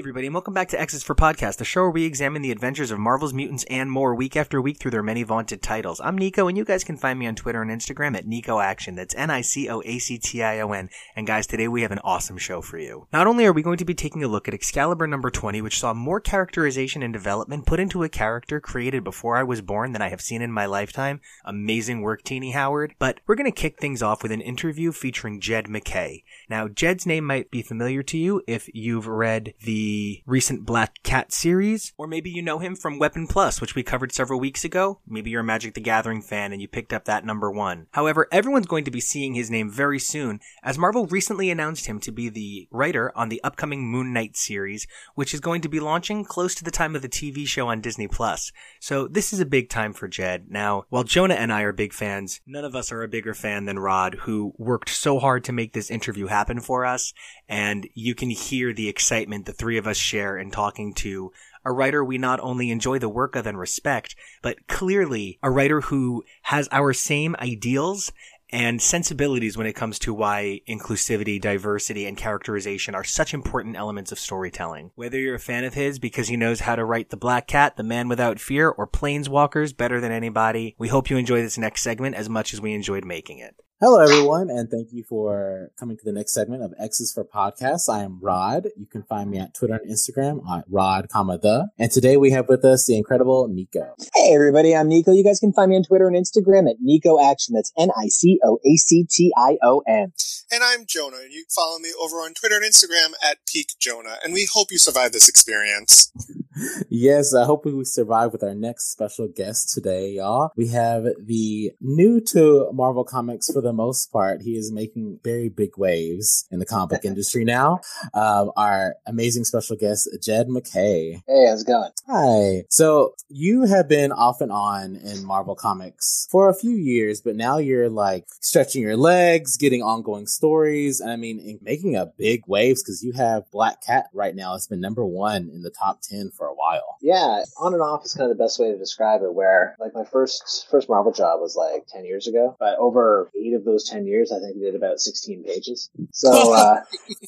everybody, and welcome back to X's for Podcast, the show where we examine the adventures of Marvel's mutants and more week after week through their many vaunted titles. I'm Nico, and you guys can find me on Twitter and Instagram at Nico Action. That's N-I-C-O-A-C-T-I-O-N. And guys, today we have an awesome show for you. Not only are we going to be taking a look at Excalibur number 20, which saw more characterization and development put into a character created before I was born than I have seen in my lifetime. Amazing work, Tini Howard. But we're going to kick things off with an interview featuring Jed MacKay. Now, Jed's name might be familiar to you if you've read the recent Black Cat series, or maybe you know him from Weapon Plus, which we covered several weeks ago. Maybe you're a Magic the Gathering fan and you picked up that number one. However, everyone's going to be seeing his name very soon, as Marvel recently announced him to be the writer on the upcoming Moon Knight series, which is going to be launching close to the time of the TV show on Disney Plus. So this is a big time for Jed. Now, while Jonah and I are big fans, none of us are a bigger fan than Rod, who worked so hard to make this interview happen for us, and you can hear the excitement the three of us share in talking to a writer we not only enjoy the work of and respect, but clearly a writer who has our same ideals and sensibilities when it comes to why inclusivity, diversity, and characterization are such important elements of storytelling. Whether you're a fan of his because he knows how to write The Black Cat, The Man Without Fear, or Planeswalkers better than anybody, we hope you enjoy this next segment as much as we enjoyed making it. Hello, everyone, and thank you for coming to the next segment of X's for Podcasts. I am Rod. You can find me at Twitter and Instagram at Rod, comma the. And today we have with us the incredible Nico. Hey, everybody, I'm Nico. You guys can find me on Twitter and Instagram at Nico Action. That's N I C O A C T I O N. And I'm Jonah. And you can follow me over on Twitter and Instagram at Peak Jonah. And we hope you survive this experience. Yes, I hope we survive with our next special guest today, y'all. We have the new to Marvel Comics for the most part. He is making very big waves in the comic industry now. Um, our amazing special guest, Jed MacKay. Hey, how's it going? Hi. So you have been off and on in Marvel Comics for a few years, but now you're like stretching your legs, getting ongoing stories. And I mean, making a big waves because you have Black Cat right now. It's been number one in the top 10 for a while. Yeah, on and off is kind of the best way to describe it. Where like my first first Marvel job was like ten years ago, but over eight of those ten years, I think I did about sixteen pages. So uh,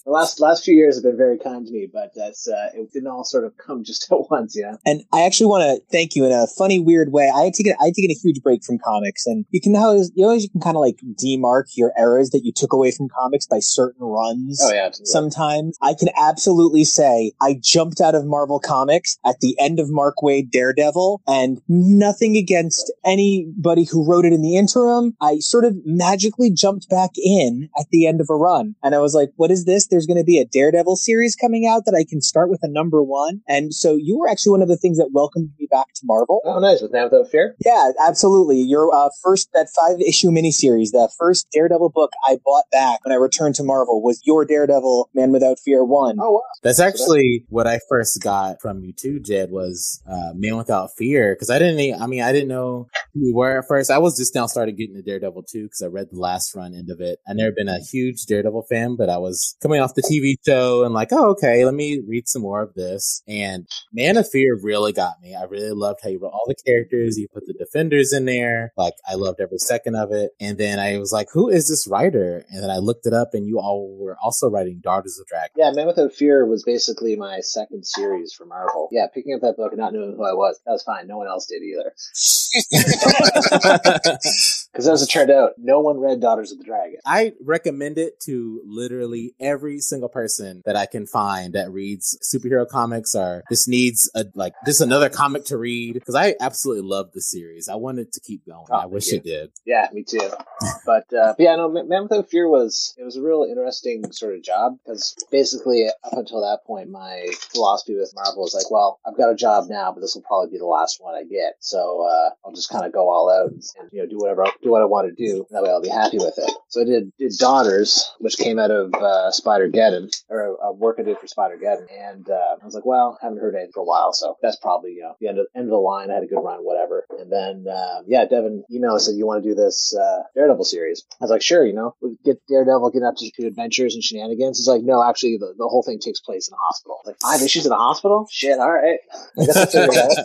the last last few years have been very kind to me, but that's uh, it didn't all sort of come just at once, you know. And I actually want to thank you in a funny, weird way. I had taken I had taken a huge break from comics, and you can always you always you can kind of like demark your eras that you took away from comics by certain runs. Oh yeah, absolutely. Sometimes I can absolutely say I jumped out of Marvel Comics at the end of Mark Waid Daredevil, and nothing against anybody who wrote it in the interim. I sort of magically jumped back in at the end of a run, and I was like, "What is this? There's going to be a Daredevil series coming out that I can start with a number one." And so you were actually one of the things that welcomed me back to Marvel. Oh, nice. With Man Without Fear? Yeah, absolutely. Your uh, first, that five issue miniseries, the first Daredevil book I bought back when I returned to Marvel was your Daredevil Man Without Fear 1. Oh, wow. That's actually what I first got from you too, Jed, was uh, Man Without Fear. Because I didn't, I mean, I didn't know who you were at first. I was just now started getting to Daredevil too because I read the last run end of it. I never been a huge Daredevil fan, but I was coming off the TV show and like, oh, okay, let me read some more of this. And Man of Fear really got me. I really loved how you wrote all the characters. You put the Defenders in there. Like, I loved every second of it. And then I was like, who is this writer? And then I looked it up, and you all were also writing Daughters of Dragon. Yeah, Man Without Fear was basically my second series for Marvel. Yeah, picking up that book and not knowing who I was, that was fine. No one else did either. Because as it turned out, no one read Daughters of the Dragon. I recommend it to literally every single person that I can find that reads superhero comics or this needs a like this another comic to read because I absolutely love the series. I wanted to keep going. Oh, I wish thank it did. Yeah, me too. but, uh, but yeah, no, Ma- Man Without Fear was it was a real interesting sort of job because basically up until that point, my philosophy with Marvel was like, well, I've got a job now, but this will probably be the last one I get, so uh, I'll just kind of go all out and, and you know do whatever do what I want to do. That way I'll be happy with it. So I did, did Daughters, which came out of uh, Spider-Geddon, or a work I did for Spider-Geddon. And uh, I was like, well, haven't heard anything for a while, so that's probably, you know, the end of, end of the line. I had a good run, whatever. And then, uh, yeah, Devin emailed and said, you want to do this uh, Daredevil series? I was like, sure, you know, we get Daredevil getting up to adventures and shenanigans. He's like, no, actually, the, the whole thing takes place in a hospital. like, five issues in a hospital? Shit, all right.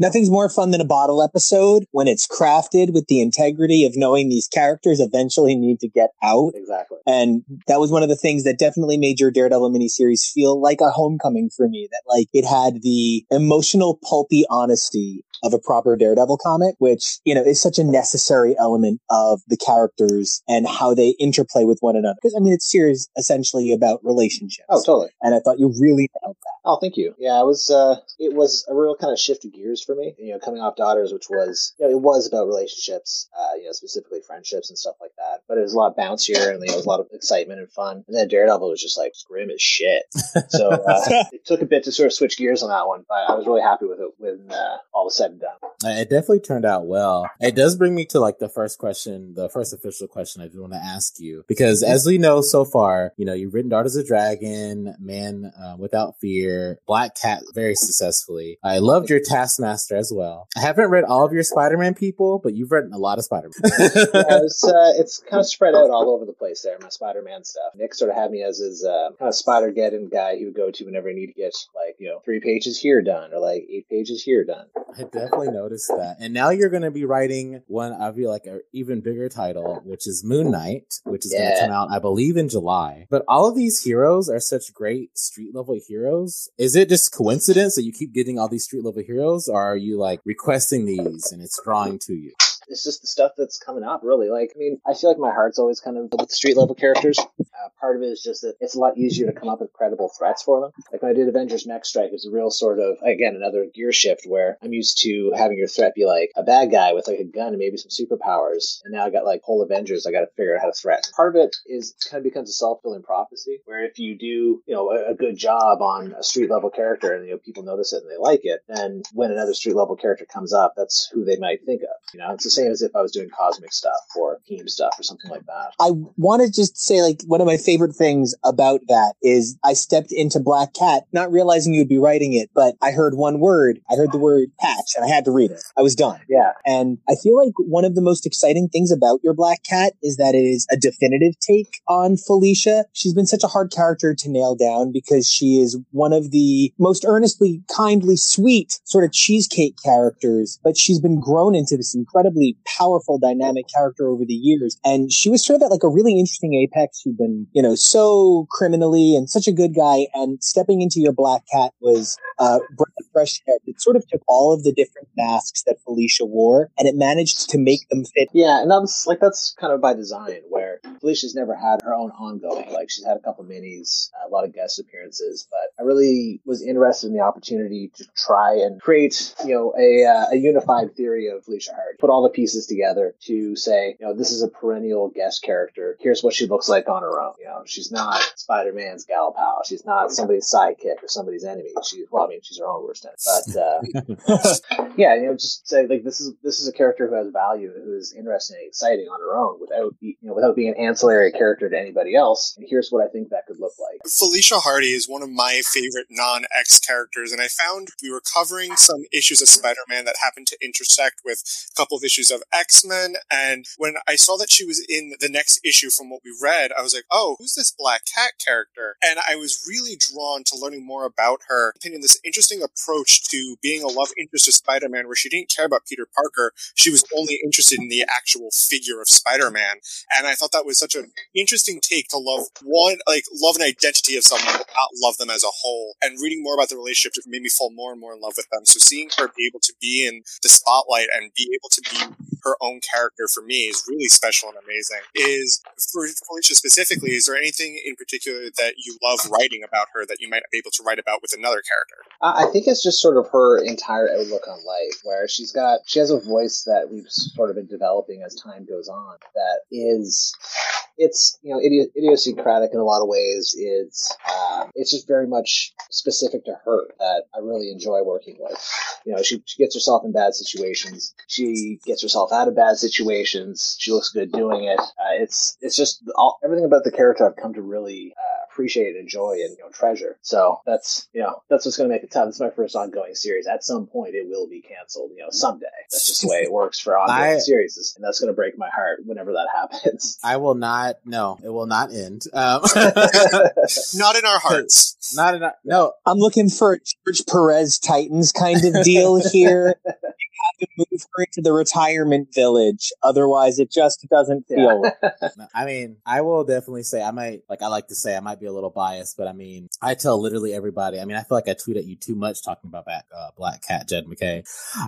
Nothing's more fun than a bottle episode when it's crafted with the integrity of knowing these characters eventually need to get out. Exactly. And that was one of the things that definitely made your Daredevil miniseries feel like a homecoming for me. That like it had the emotional, pulpy honesty of a proper Daredevil comic, which, you know, is such a necessary element of the characters and how they interplay with one another. Because, I mean, it's series essentially about relationships. Oh, totally. And I thought you really nailed that. Oh, thank you. Yeah, it was, uh, it was a real kind of shift of gears for me, you know, coming off Daughters, which was, you know, it was about relationships, uh, you know, specifically friendships and stuff like that. But it was a lot bouncier and, you know, it was a lot of excitement and fun. And then Daredevil was just like grim as shit. So, uh, it took a bit to sort of switch gears on that one, but I was really happy with it when, uh, all was said and done. It definitely turned out well. It does bring me to like the first question, the first official question I do want to ask you, because as we know so far, you know, you've written Daughters of Dragon, Man uh, Without Fear, Black Cat very successfully. I loved your Taskmaster as well. I haven't read all of your Spider-Man people, but you've written a lot of Spider-Man. yeah, it's, uh, it's kind of spread out all over the place there, my Spider-Man stuff. Nick sort of had me as his uh, kind of Spider-Geddon guy he would go to whenever he needed to get like, you know, three pages here done or like eight pages here done. I definitely noticed that. And now you're going to be writing one, I feel like an even bigger title, which is Moon Knight, which is going to come out, I believe, in July. But all of these heroes are such great street level heroes. Is it just coincidence that you keep getting all these street level heroes, or are you like requesting these and it's drawing to you? it's just the stuff that's coming up, really. Like, I mean, I feel like my heart's always kind of with the street level characters. Uh, part of it is just that it's a lot easier to come up with credible threats for them. Like when I did Avengers Mech Strike, it was a real sort of, again, another gear shift where I'm used to having your threat be like a bad guy with like a gun and maybe some superpowers. And now I got like whole Avengers, I got to figure out how to threat. Part of it is kind of becomes a self fulfilling prophecy where if you do, you know, a, a good job on a street level character and, you know, people notice it and they like it, then when another street level character comes up, that's who they might think of. You know, it's the same as if I was doing cosmic stuff or team stuff or something like that. I want to just say, like, one of my favorite things about that is I stepped into Black Cat, not realizing you'd be writing it, but I heard one word. I heard the word patch and I had to read it. I was done. Yeah. And I feel like one of the most exciting things about your Black Cat is that it is a definitive take on Felicia. She's been such a hard character to nail down because she is one of the most earnestly, kindly, sweet sort of cheesecake characters, but she's been grown into this incredibly powerful, dynamic character over the years. And she was sort of at like a really interesting apex. She'd been, you know, so criminally and such a good guy. And stepping into your Black Cat was uh, fresh air. It sort of took all of the different masks that Felicia wore and it managed to make them fit. Yeah, and that's like that's kind of by design, where Felicia's never had her own ongoing. Like she's had a couple minis, a lot of guest appearances, but I really was interested in the opportunity to try and create, you know, a uh, a unified theory of Felicia Hardy. Put all the pieces together to say, you know, this is a perennial guest character. Here's what she looks like on her own. You know, she's not Spider-Man's gal pal. She's not somebody's sidekick or somebody's enemy. She, well, I mean, she's her own worst enemy. But uh, yeah, you know, just say like this is this is a character who has value, who is interesting and exciting on her own, without be, you know without being an ancillary character to anybody else. And here's what I think that could look like. Felicia Hardy is one of my favorite non X characters, and I found we were covering some issues of Spider Man that happened to intersect with a couple of issues of X Men. And when I saw that she was in the next issue from what we read, I was like, oh, Oh, who's this Black Cat character? And I was really drawn to learning more about her, opinion this interesting approach to being a love interest of Spider Man, where she didn't care about Peter Parker, she was only interested in the actual figure of Spider Man. And I thought that was such an interesting take to love one, like love an identity of someone, but not love them as a whole. And reading more about the relationship made me fall more and more in love with them. So seeing her be able to be in the spotlight and be able to be her own character for me is really special and amazing. Is for Felicia specifically, is there anything in particular that you love writing about her that you might be able to write about with another character? I think it's just sort of her entire outlook on life, where she's got she has a voice that we've sort of been developing as time goes on. That is, it's you know idi- idiosyncratic in a lot of ways. It's uh, it's just very much specific to her that I really enjoy working with. you know, she, she gets herself in bad situations. She gets herself out of bad situations. She looks good doing it. Uh, it's it's just all, everything about the character I've come to really uh, appreciate, and enjoy, and you know treasure. So that's you know that's what's going to make it tough. This is my first ongoing series. At some point, it will be canceled. You know, someday. That's just the way it works for ongoing I, series, and that's going to break my heart whenever that happens. I will not. No, it will not end. Um, not in our hearts. Not in our, no. I'm looking for a George Perez Titans kind of deal here. To move her into the retirement village. Otherwise, it just doesn't feel. Yeah. I mean, I will definitely say I might like. I like to say I might be a little biased, but I mean, I tell literally everybody. I mean, I feel like I tweet at you too much talking about that uh, Black Cat Jed MacKay.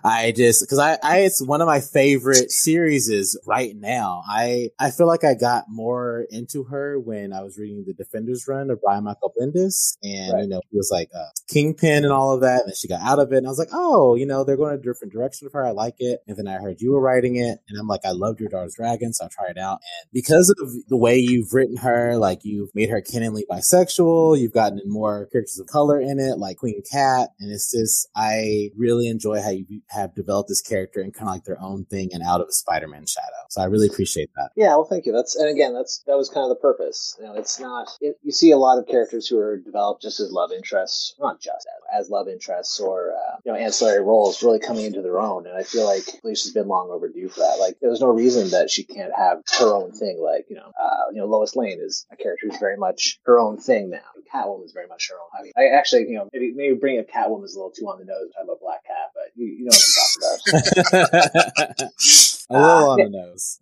I just because I, I it's one of my favorite series is right now. I I feel like I got more into her when I was reading the Defenders run of Brian Michael Bendis, and right. you know, he was like uh, Kingpin and all of that, and then she got out of it, and I was like, oh, you know, they're going a different direction of her. I like it. And then I heard you were writing it, and I'm like, I loved your daughter's dragon, so I'll try it out. And because of the way you've written her, like you've made her canonly bisexual, you've gotten more characters of color in it, like Queen Cat, and it's just I really enjoy how you have developed this character and kind of like their own thing and out of a Spider-Man shadow. So I really appreciate that. Yeah, well, thank you. That's and again, that's that was kind of the purpose. You know, it's not it, you see a lot of characters who are developed just as love interests, not just as, as love interests or uh, you know ancillary roles, really coming into their own. And I feel like Felicia's been long overdue for that. Like, there's no reason that she can't have her own thing. Like, you know, uh, you know, Lois Lane is a character who's very much her own thing now. Catwoman is very much her own. I mean, I actually, you know, maybe maybe bringing up Catwoman is a little too on the nose. Talking about Black Cat, but you, you know what I'm talking about. a little uh, on the nose.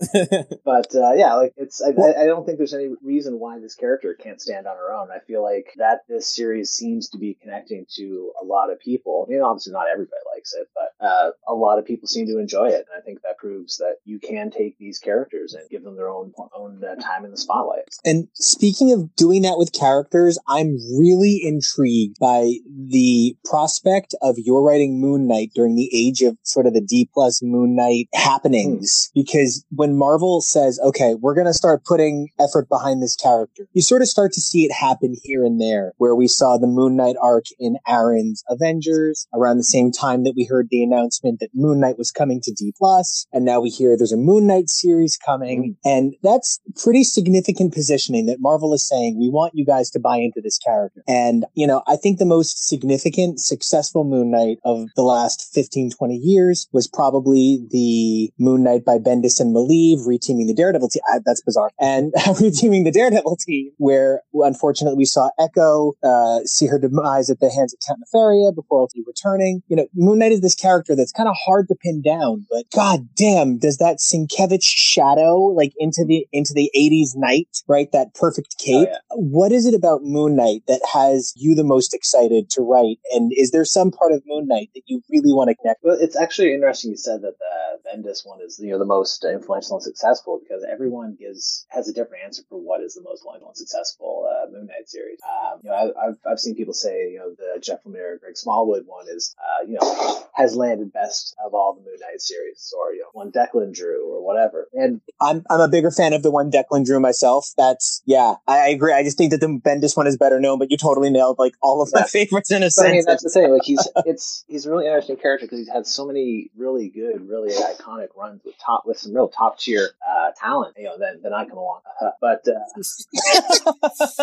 but uh, yeah, like it's. I, I, don't think there's any reason why this character can't stand on her own. I feel like that this series seems to be connecting to a lot of people. I mean, obviously not everybody likes it, but uh, a lot of people seem to enjoy it, and I think that proves that you can take these characters and give them their own own uh, time in the spotlight. And speaking of doing that with characters, I'm really intrigued by the prospect of your writing Moon Knight during the age of sort of the D plus Moon Knight happenings, things because when Marvel says, okay, we're going to start putting effort behind this character, you sort of start to see it happen here and there where we saw the Moon Knight arc in Aaron's Avengers around the same time that we heard the announcement that Moon Knight was coming to D plus. And now we hear there's a Moon Knight series coming. Mm-hmm. And that's pretty significant positioning that Marvel is saying, we want you guys to buy into this character. And, you know, I think the most significant successful Moon Knight of the last 15, 20 years was probably the Moon Knight by Bendis and Maleev, reteaming the Daredevil team. Uh, that's bizarre. And reteaming the Daredevil team, where unfortunately we saw Echo uh, see her demise at the hands of Count Nefaria before ultimately returning. You know, Moon Knight is this character that's kind of hard to pin down, but god damn, does that Sienkiewicz shadow like into the into the 80s night, right? That perfect cape. Oh, yeah. What is it about Moon Knight that has you the most excited to write? And is there some part of Moon Knight that you really want to connect? Well, it's actually interesting you said that the Bendis one is you know the most influential and successful because everyone gives has a different answer for what is the most influential and successful uh, Moon Knight series. Um, you know, I, have I've seen people say you know the Jeff Lemire, Greg Smallwood one is uh, you know has landed best of all the Moon Knight series, or you know one Declan drew or whatever. And I'm I'm a bigger fan of the one Declan drew myself. That's yeah, I, I agree. I just think that the Bendis one is better known, but you totally nailed like all of my favorites in a sense. I mean, that's the thing. Like he's it's he's a really interesting character because he's had so many really good, really iconic runs with top with some real top tier uh, talent. You know, then then I come along. Uh, but uh,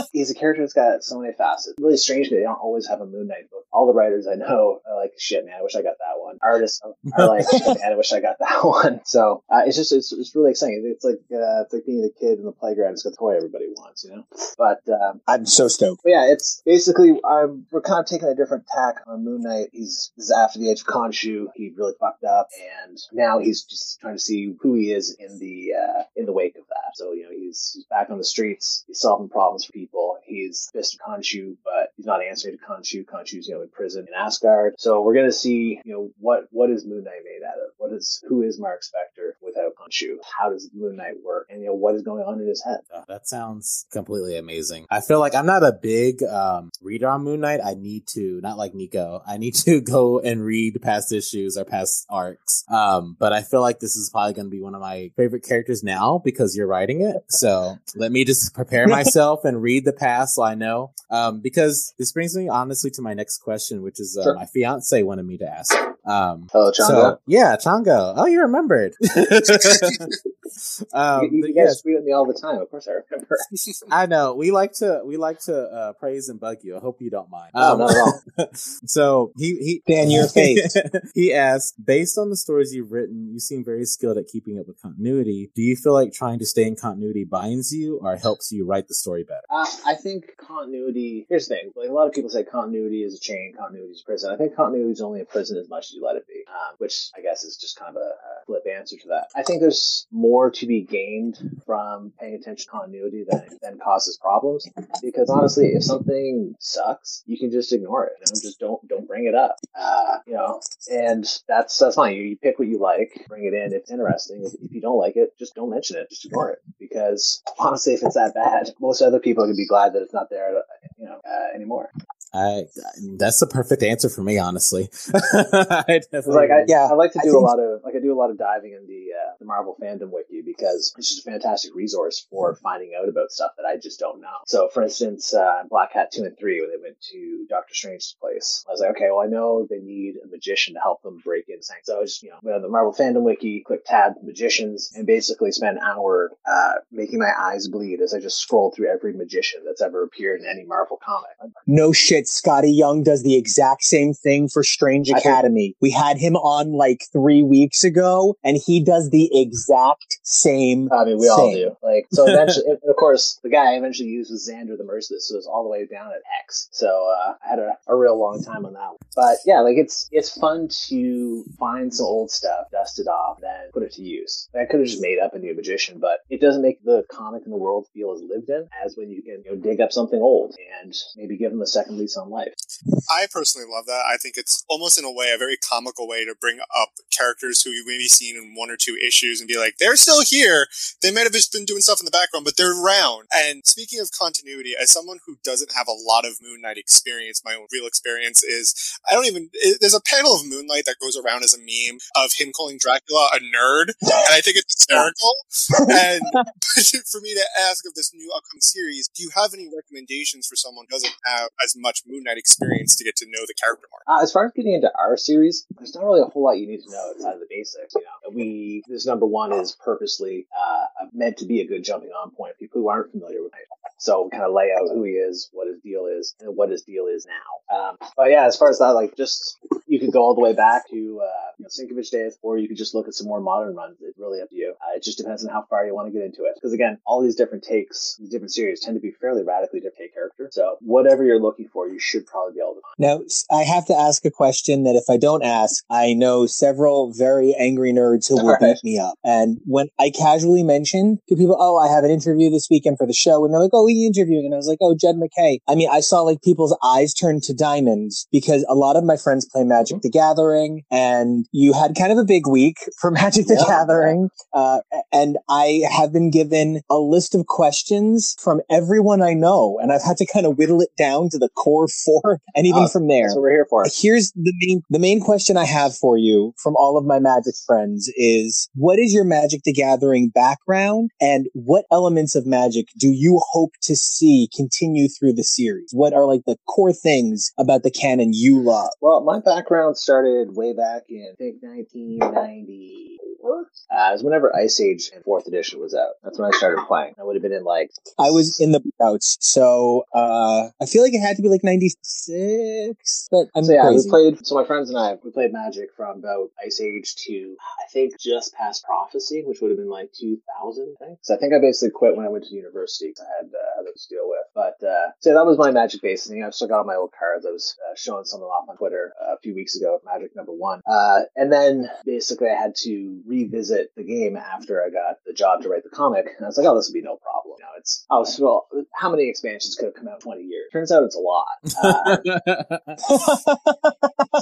he's a character that's got so many facets. Really strange that they don't always have a Moon Knight book. All the writers I know are like, shit, man, I wish I got that one. Artists are like, shit, man, I wish I got that one. So uh, it's just it's, it's really exciting. It's like uh, it's like being the kid in the playground. It's got the toy everybody wants, you know. But um, I'm so stoked. yeah, it's basically I'm, we're kind of taking a different tack on Moon Knight. He's this is after the age of Khonshu. He really fucked up, and now he's just trying to see who he is in the uh, in the wake of. So you know he's he's back on the streets. He's solving problems for people. He's fist Khonshu, but he's not answering to Khonshu. Khonshu's you know in prison in Asgard. So we're gonna see you know what what is Moon Knight made out of? What is who is Mark Spector without Khonshu? How does Moon Knight work? And you know what is going on in his head? Oh, that sounds completely amazing. I feel like I'm not a big um, reader on Moon Knight. I need to not like Nico. I need to go and read past issues or past arcs. Um, but I feel like this is probably going to be one of my favorite characters now because you're writing it. So let me just prepare myself and read the past so I know. Um, because this brings me honestly to my next question, which is uh, sure. my fiance wanted me to ask. Um, oh, Chongo. So, yeah, Chongo. Oh, you remembered. um, you, you guys tweet at me all the time. Of course, I remember. I know we like to we like to uh, praise and bug you. I hope you don't mind. Oh, um, not at all. so he he Dan your face. he asked, based on the stories you've written, you seem very skilled at keeping up with continuity. Do you feel like trying to stay in continuity binds you or helps you write the story better? Uh, I think continuity. Here's the thing: like a lot of people say, continuity is a chain, continuity is a prison. I think continuity is only a prison as much as you let it be, um, which I guess is just kind of a, a flip answer to that. I think there's more to be gained from paying attention to continuity than than causes problems. Because honestly, if something sucks, you can just ignore it. You know? Just don't don't bring it up. Uh, you know, and that's that's fine. You, you pick what you like, bring it in. If it's interesting. If, if you don't like it, just don't mention it. Just ignore it. Because honestly, if it's that bad, most other people can be glad that it's not there, you know, uh, anymore. I that's the perfect answer for me, honestly. I like I, yeah, I like to do think... a lot of like I do a lot of diving in the uh, the Marvel fandom wiki because it's just a fantastic resource for finding out about stuff that I just don't know. So, for instance, uh, Black Cat two and three when they went to Doctor Strange's place, I was like, okay, well, I know they need a magician to help them break in. So I was just you know went on the Marvel fandom wiki, click tab magicians, and basically spent an hour uh, making my eyes bleed as I just scrolled through every magician that's ever appeared in any Marvel comic. No shit Skottie Young does the exact same thing for Strange Academy. Think- we had him on like three weeks ago, and he does the exact same. I mean, we thing. all do. Like, so eventually, of course, the guy I eventually used was Xander the Merciless, so it was all the way down at X. So uh, I had a, a real long time on that one. But yeah, like it's it's fun to find some old stuff, dust it off, then put it to use. I could have just made up a new magician, but it doesn't make the comic in the world feel as lived in as when you can you know, dig up something old and maybe give them a second lease on life. I personally love that. I think it's almost in a way a very comical way to bring up characters who you've maybe seen in one or two issues and be like, they're still here. They might have just been doing stuff in the background, but they're around. And speaking of continuity, as someone who doesn't have a lot of Moon Knight experience, my own real experience is I don't even. It, there's a panel of Moon Knight that goes around as a meme of him calling Dracula a nerd, and I think it's hysterical. and for me to ask of this new upcoming series, do you have any recommendations for someone who doesn't have as much Moon Knight experience to get to know the character more? Uh, as far as getting into our series, there's not really a whole lot you need to know outside of the basics. You know, we this number one is purposely uh, meant to be a good jumping on point. For people who aren't familiar with it. So kind of lay out who he is, what his deal is, and what his deal is now. Um, but yeah, as far as that, like just you could go all the way back to uh, you know, Sienkiewicz days, or you could just look at some more modern runs. It's really up to you. Uh, it just depends on how far you want to get into it. Because again, all these different takes, these different series tend to be fairly radically different character. So whatever you're looking for, you should probably be able to. Now, I have to ask a question that if I don't ask, I know several very angry nerds who will beat me up. And when I casually mentioned to people, "Oh, I have an interview this weekend for the show," and they're like, "Oh, we interviewing?" And I was like, "Oh, Jed MacKay. I mean, I saw like people's eyes turn to diamonds because a lot of my friends play Magic the Gathering, and you had kind of a big week for Magic the yeah. Gathering. Uh, and I have been given a list of questions from everyone I know, and I've had to kind of whittle it down to the core four, and even oh, from there. That's what we're here for. Here's the main the main question I have for you from all of my Magic friends is: What is your Magic the Gathering background, and what elements of Magic do you hope to see continue through the series? What are like the core things about the canon you love? Well, my background started way back in I think 1990 uh, it was whenever Ice Age and Fourth Edition was out. That's when I started playing. I would have been in like. I was in the outs, so uh, I feel like it had to be like '96. But I'm so yeah, crazy. we played. So my friends and I we played Magic from about Ice Age to I think just past Prophecy, which would have been like 2000. I think. So I think I basically quit when I went to university because I had uh, others to deal with. But uh, so that was my Magic base thing. I've still got all my old cards. I was uh, showing some of them off on Twitter uh, a few weeks ago. Magic number one, uh, and then basically I had to revisit the game after I got the job to write the comic. And I was like, oh, this will be no problem. You know, it's, oh, so how many expansions could have come out in 20 years? Turns out it's a lot. Uh,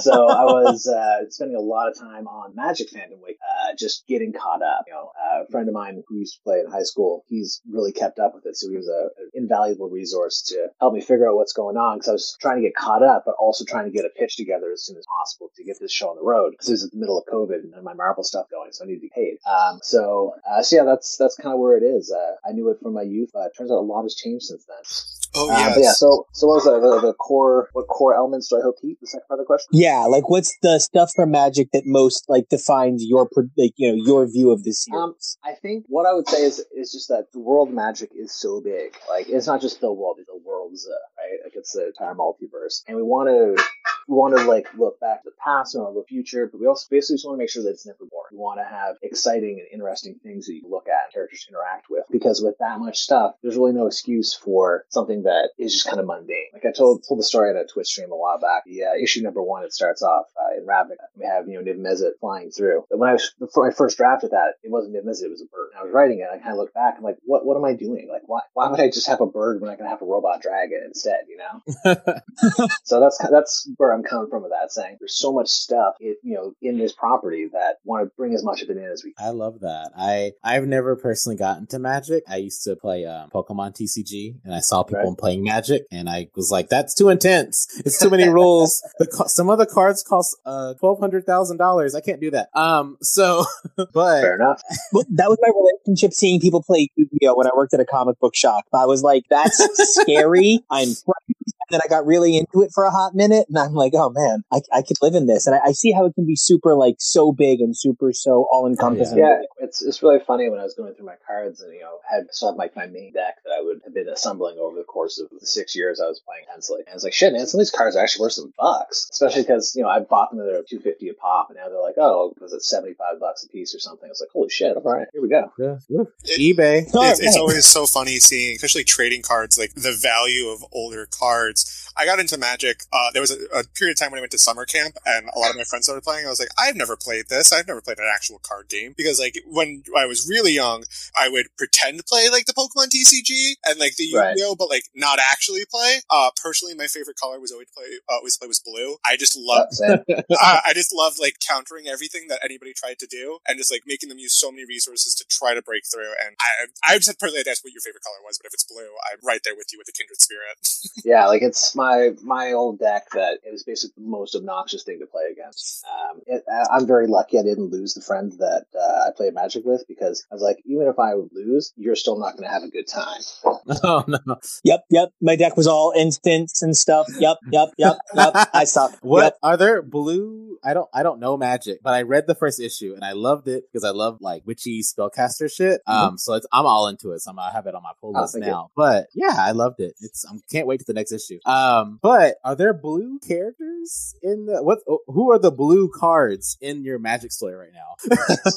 so I was uh, spending a lot of time on Magic Fandom Wiki, just getting caught up. You know, a friend of mine who used to play in high school, he's really kept up with it. So he was an invaluable resource to help me figure out what's going on because I was trying to get caught up, but also trying to get a pitch together as soon as possible to get this show on the road because it was the middle of COVID and my Marvel stuff going. So I need to be paid. Um, so, uh, so yeah, that's that's kind of where it is. Uh, I knew it from my youth. Uh, turns out a lot has changed since then. Oh Uh, yes. yeah, so so what was that? The, the core what core elements do I hope to eat? The second part of the question. Yeah, like what's the stuff from Magic that most like defines your like you know your view of this series? Um, I think what I would say is is just that the world magic is so big. Like it's not just the world; it's the world's uh, right. Like it's the entire multiverse, and we want to we want to like look back to the past and look future, but we also basically just want to make sure that it's never boring. We want to have exciting and interesting things that you look at, and characters interact with. Because with that much stuff, there's really no excuse for something that is just kind of mundane. Like I told told the story on a Twitch stream a while back. The uh, issue number one, it starts off uh, in Ravnica. We have you know Niv Mizzet flying through. When I was before I first drafted that, it wasn't Niv Mizzet, it was a bird. And I was writing it, and I kind of looked back. I'm like, what what am I doing? Like why why would I just have a bird when I can have a robot dragon instead? You know. So that's that's where I'm coming from with that, saying there's so much stuff, it, you know, in this property that want to bring as much of it in as we. Can. I love that. I I've never personally gotten to Magic. I used to play um, Pokemon TCG, and I saw people Right. playing Magic, and I was like, "That's too intense. It's too many rules. The co- some of the cards cost uh twelve hundred thousand dollars. I can't do that." Um, so, but Fair enough. Well, that was my relationship seeing people play Yu-Gi-Oh when I worked at a comic book shop. I was like, that's scary. I'm frightened. And then I got really into it for a hot minute and I'm like, oh man, I, I could live in this. And I, I see how it can be super like so big and super so all encompassing. Yeah, it's it's really funny when I was going through my cards and you know had still have like my main deck that I would have been assembling over the course of the six years I was playing Hensley, And I was like, shit, man, some of these cards are actually worth some bucks, especially because you know I bought them at two fifty a pop, and now they're like, oh, was it seventy five bucks a piece or something? I was like, holy shit, all right, here we go. Yeah. Woo. eBay. It's, it's always so funny seeing, especially trading cards, like the value of older cards. I got into Magic. Uh, there was a, a period of time when I went to summer camp, and a lot of my friends started playing. I was like, I've never played this. I've never played an actual card game because, like, when I was really young, I would pretend to play like the Pokemon TCG and like the Right. Yu-Gi-Oh, but like not actually play. Uh, personally, my favorite color was always play. Uh, always play was blue. I just love I, I just loved like countering everything that anybody tried to do and just like making them use so many resources to try to break through. And I, I just personally that's what your favorite color was, but if it's blue, I'm right there with you with the kindred spirit. yeah, like it's my my old deck that it was basically the most obnoxious thing to play against. Um, it, I- I'm very lucky I didn't lose the friend that uh, I played Magic with because I was like, even if I would lose, you're still not going to have a good time. Oh no. Yep, yep. My deck was all instants and stuff. Yep, yep, yep, yep. I suck. What Yep. are there blue? I don't I don't know magic, but I read the first issue and I loved it because I love like witchy spellcaster shit. Um, so it's, I'm all into it. So I'm gonna have it on my pull Oh, list thank you. now. But yeah, I loved it. It's I can't wait to the next issue. Um, but are there blue characters in the what? oh, Who are the blue cards in your magic story right now?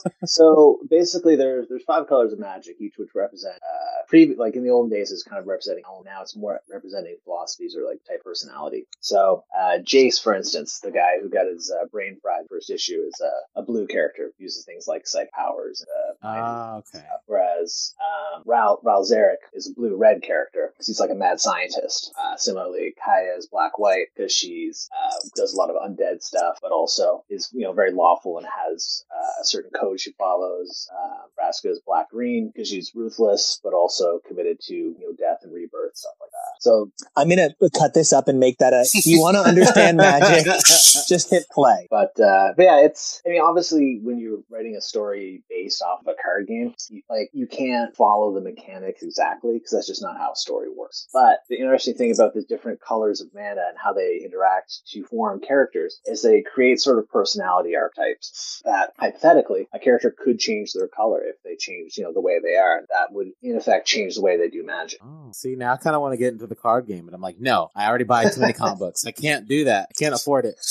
so basically, there's there's five colors of magic, each which represent uh, pre like in the old days is kind of representing. Oh, now it's more representing philosophies or like type personality. So uh, Jace, for instance, the guy who got his uh, brain fried first issue, is uh, a blue character, uses things like psych powers. Uh, and Ah, okay. Whereas um, Ral Ral Zarek is a blue red character because he's like a mad scientist. Uh, similarly, Kaya is black white because she's uh, does a lot of undead stuff, but also is you know very lawful and has uh, a certain code she follows. Uh, is black green because she's ruthless, but also committed to you know death and rebirth stuff like that. So, I'm gonna cut this up and make that a. If you want to understand magic? Just hit play. but uh, but yeah, it's I mean obviously when you're writing a story based off of a card game, you, like you can't follow the mechanics exactly because that's just not how a story works. But the interesting thing about the different colors of mana and how they interact to form characters is they create sort of personality archetypes that hypothetically a character could change their color if they change you know the way they are. That would in effect change the way they do magic. Oh, see, now I kind of want to get into the card game, and I'm like, no, I already buy too many comic books. I can't do that. I can't afford it.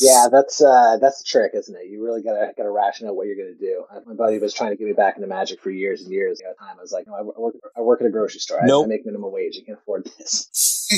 Yeah, that's uh, that's the trick, isn't it? You really gotta gotta ration out what you're gonna do. Uh, My buddy was trying to get me back into magic for years and years. At the time, I was like, no, I work I work at a grocery store. I, Nope. I make minimum wage. I can't afford this.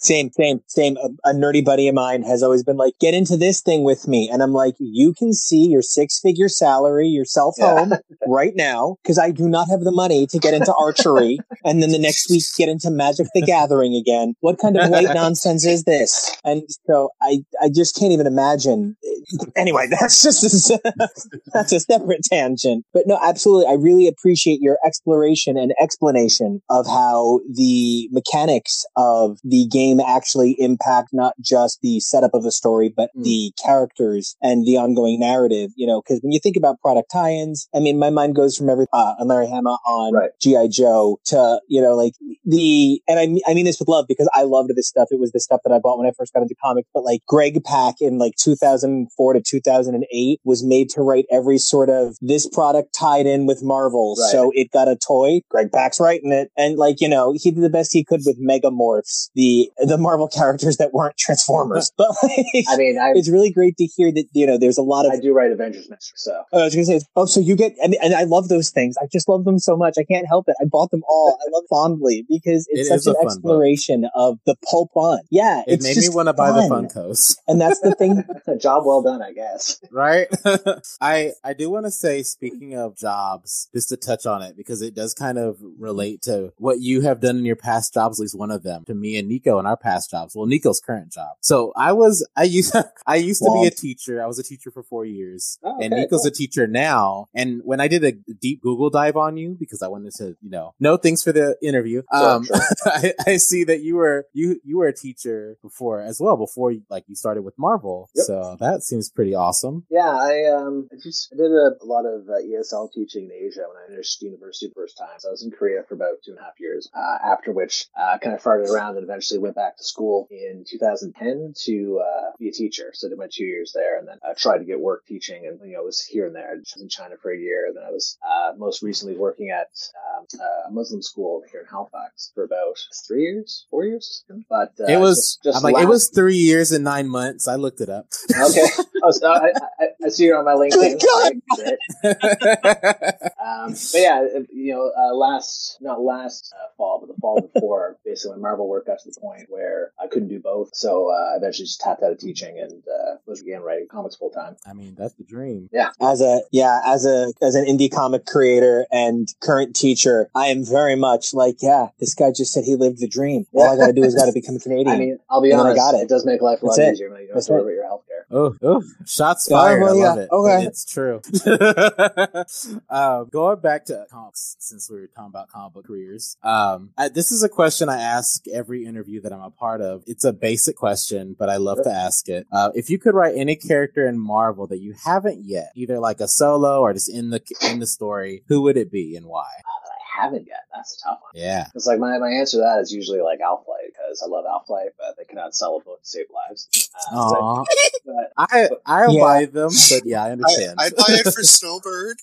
Same, same, same. A, a nerdy buddy of mine has always been like, "Get into this thing with me," and I'm like, "You can see your six-figure salary, yourself Yeah. home right now, because I do not have the money to get into archery, and then the next week get into Magic the Gathering again. What kind of white nonsense is this?" And so I, I just can't even imagine. Anyway, that's just that's a separate tangent. But no, absolutely, I really appreciate your exploration and explanation of how the mechanics of the game game actually impact not just the setup of the story, but Mm. the characters and the ongoing narrative. You know, because when you think about product tie-ins, I mean, my mind goes from every uh, on Larry Hama on Right. GI Joe to you know like the and I mean, I mean this with love because I loved this stuff. It was the stuff that I bought when I first got into comics. But like Greg Pak in like 2004 to 2008 was made to write every sort of this product tied in with Marvel, Right. so it got a toy. Greg Pak's writing it, and like you know he did the best he could with Megamorphs, the the Marvel characters that weren't Transformers. But like, I mean, I it's really great to hear that you know there's a lot of I do write Avengers Master, so Oh, I was gonna say, oh, so you get, and, and I love those things. I just love them so much. I can't help it. I bought them all. I love fondly because it's It is such an fun exploration of the pulp fun. Yeah, It it's made me want to buy the fun. Funkos. And that's the thing. A job well done, I guess. right? I I do want to say, speaking of jobs, just to touch on it because it does kind of relate to what you have done in your past jobs. At least one of them to me and Nico in our past jobs. Well, Nico's current job. So I was I used I used to be a teacher. I was a teacher for four years, Oh, and Nico's a teacher now. And when I did a deep Google dive on you because I wanted to, you know, know things for the interview, um, sure. I, I see that you were you you were a teacher before as well before like you started with Marvel. Yep. So that seems pretty awesome. Yeah, I um, I just I did a, a lot of uh, ESL teaching in Asia when I finished university the first time. So I was in Korea for about two and a half years. Uh, after which, uh, kind of farted around and eventually went back to school in 2010 to uh, be a teacher. So I did my two years there, and then I tried to get work teaching, and you know was here and there. I was in China for a year, and then I was uh, most recently working at um, uh, a Muslim school here in Halifax for about three years, four years. But uh, it was just, just I'm like it was three years and nine months. I looked it up. okay. Oh, so I, I, I see you're on my LinkedIn. God. Um, but yeah, you know, uh, last not last uh, fall, but the fall before, basically, when Marvel work got to the point where I couldn't do both, so uh, I eventually just tapped out of teaching and uh, was again writing comics full time. I mean, that's the dream. Yeah. as a yeah as a as an indie comic creator and current teacher i am very much like yeah this guy just said he lived the dream all i gotta do is gotta become a canadian I mean, I'll be And then I got it. it. does make life a lot That's easier when you don't have to worry about your healthcare. Oh, oh, shots Yeah, fired. well, I love yeah. it. Okay. It's true. um, going back to comics, since we were talking about comic book careers, um, I, this is a question I ask every interview that I'm a part of. It's a basic question, but I love to ask it. Uh, if you could write any character in Marvel that you haven't yet, either like a solo or just in the in the story, who would it be and why? But I haven't yet. That's a tough one. Yeah. It's like my, my answer to that is usually like Alpha Flight because I love Alpha Flight, but they cannot sell a book to save lives. Uh, Aw. but, I I'll Yeah. buy them, but yeah, I I, understand. I'd buy it for Snowbird.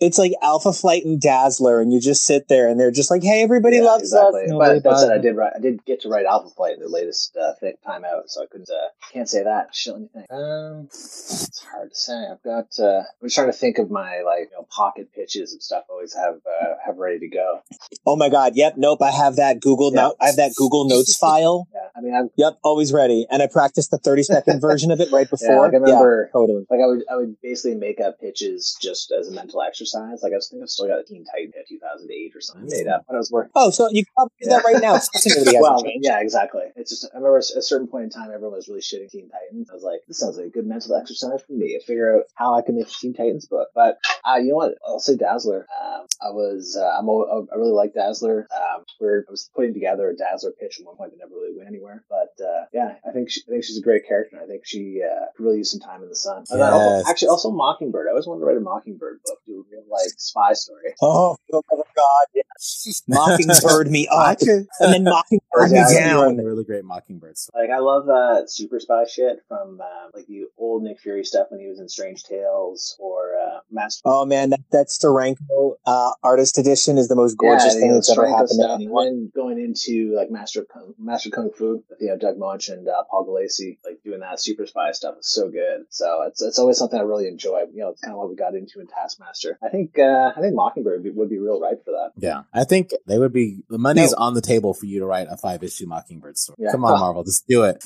it's like alpha flight and dazzler and you just sit there and they're just like hey everybody Yeah, loves exactly. us Nobody But that said, I did write, I did get to write Alpha Flight in their latest uh, thing, time out, so I couldn't. Uh, can't say that. Shit, let me think. Um, it's hard to say. I've got. Uh, I'm trying to think of my like you know, pocket pitches and stuff. I always have uh, have ready to go. oh my god yep nope i have that google Yeah. note i have that google notes file Yeah, I mean, I'm yep always ready and i practiced the 30 second version of it right yeah, before like I remember. totally Like I would, I would basically make up pitches just as a mental exercise. Like I was think I've still got a Teen Titan at 2008 or something made up when I was working. oh so you can probably do that right now well, yeah, exactly. It's just I remember at a certain point in time, everyone was really shitting Teen Titans. I was like, this sounds like a good mental exercise for me to figure out how I can make a Teen Titans book. But uh, you know what? I'll say Dazzler. Um, I was uh, I'm I really like Dazzler. Um, we're, I was putting together a Dazzler pitch at one point that never really went anywhere. But uh, yeah, I think she, I think she's a great character. I think she uh, could really use some time in the sun. And then also, actually, also Mockingbird. I always wanted to write a Mockingbird book, do a real like spy story. Oh, oh my God! Yes. Mockingbird me up, and then Mockingbird me Yeah, I down. a really great Mockingbird story. Like I love that super spy shit from um, like the old Nick Fury stuff when he was in Strange Tales or uh, Master. Oh man, that that Steranko uh, artist edition is the most gorgeous Yeah, thing that's ever Steranko happened to anyone. And then going into like Master Kung, Master Kung Fu with you know Doug Moench and uh, Paul Gulacy, like doing that super spy stuff is so good. So it's it's always something I really enjoy. You know, it's kind of what we got into in Taskmaster. I think uh, I think Mockingbird would be, would be real ripe for that. Yeah, I think they would be. The money's No. on the table for you to write a five issue Mockingbird story. Yeah. Come on, Oh. Marvel, just do it.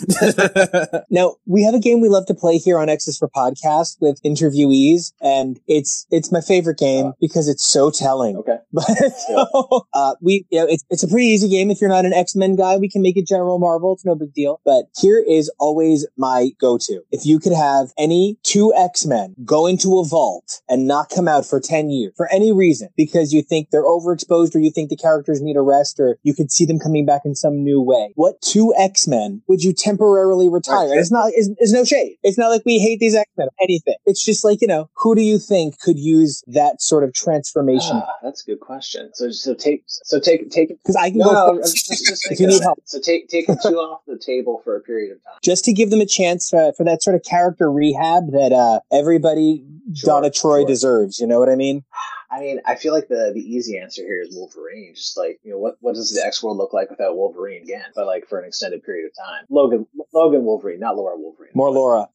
Now we have a game we love to play here on X's for Podcast with interviewees, and it's it's it's my favorite game because it's so telling. Okay. But so, uh, we, you know, it's, it's a pretty easy game. If you're not an X-Men guy, we can make it General Marvel. It's no big deal. But here is always my go-to. If you could have any two X-Men go into a vault and not come out for 10 years for any reason, because you think they're overexposed or you think the characters need a rest or you could see them coming back in some new way, what two X-Men would you temporarily retire? It's not, it's, it's no shade. It's not like we hate these X-Men or anything. It's just like, you know, who do you think could use that sort of transformation? Ah, that's a good question. So, so take, so take, take, Because I can no, go no, just, just If you need help. So take, take two off the table for a period of time. just to give them a chance uh, for that sort of character rehab that uh, everybody Sure, Donna Troy sure. deserves. You know what I mean? I mean, I feel like the the easy answer here is Wolverine. Just like you know, what what does the X world look like without Wolverine again? But like for an extended period of time, Logan Logan Wolverine, not Laura Wolverine. More Laura.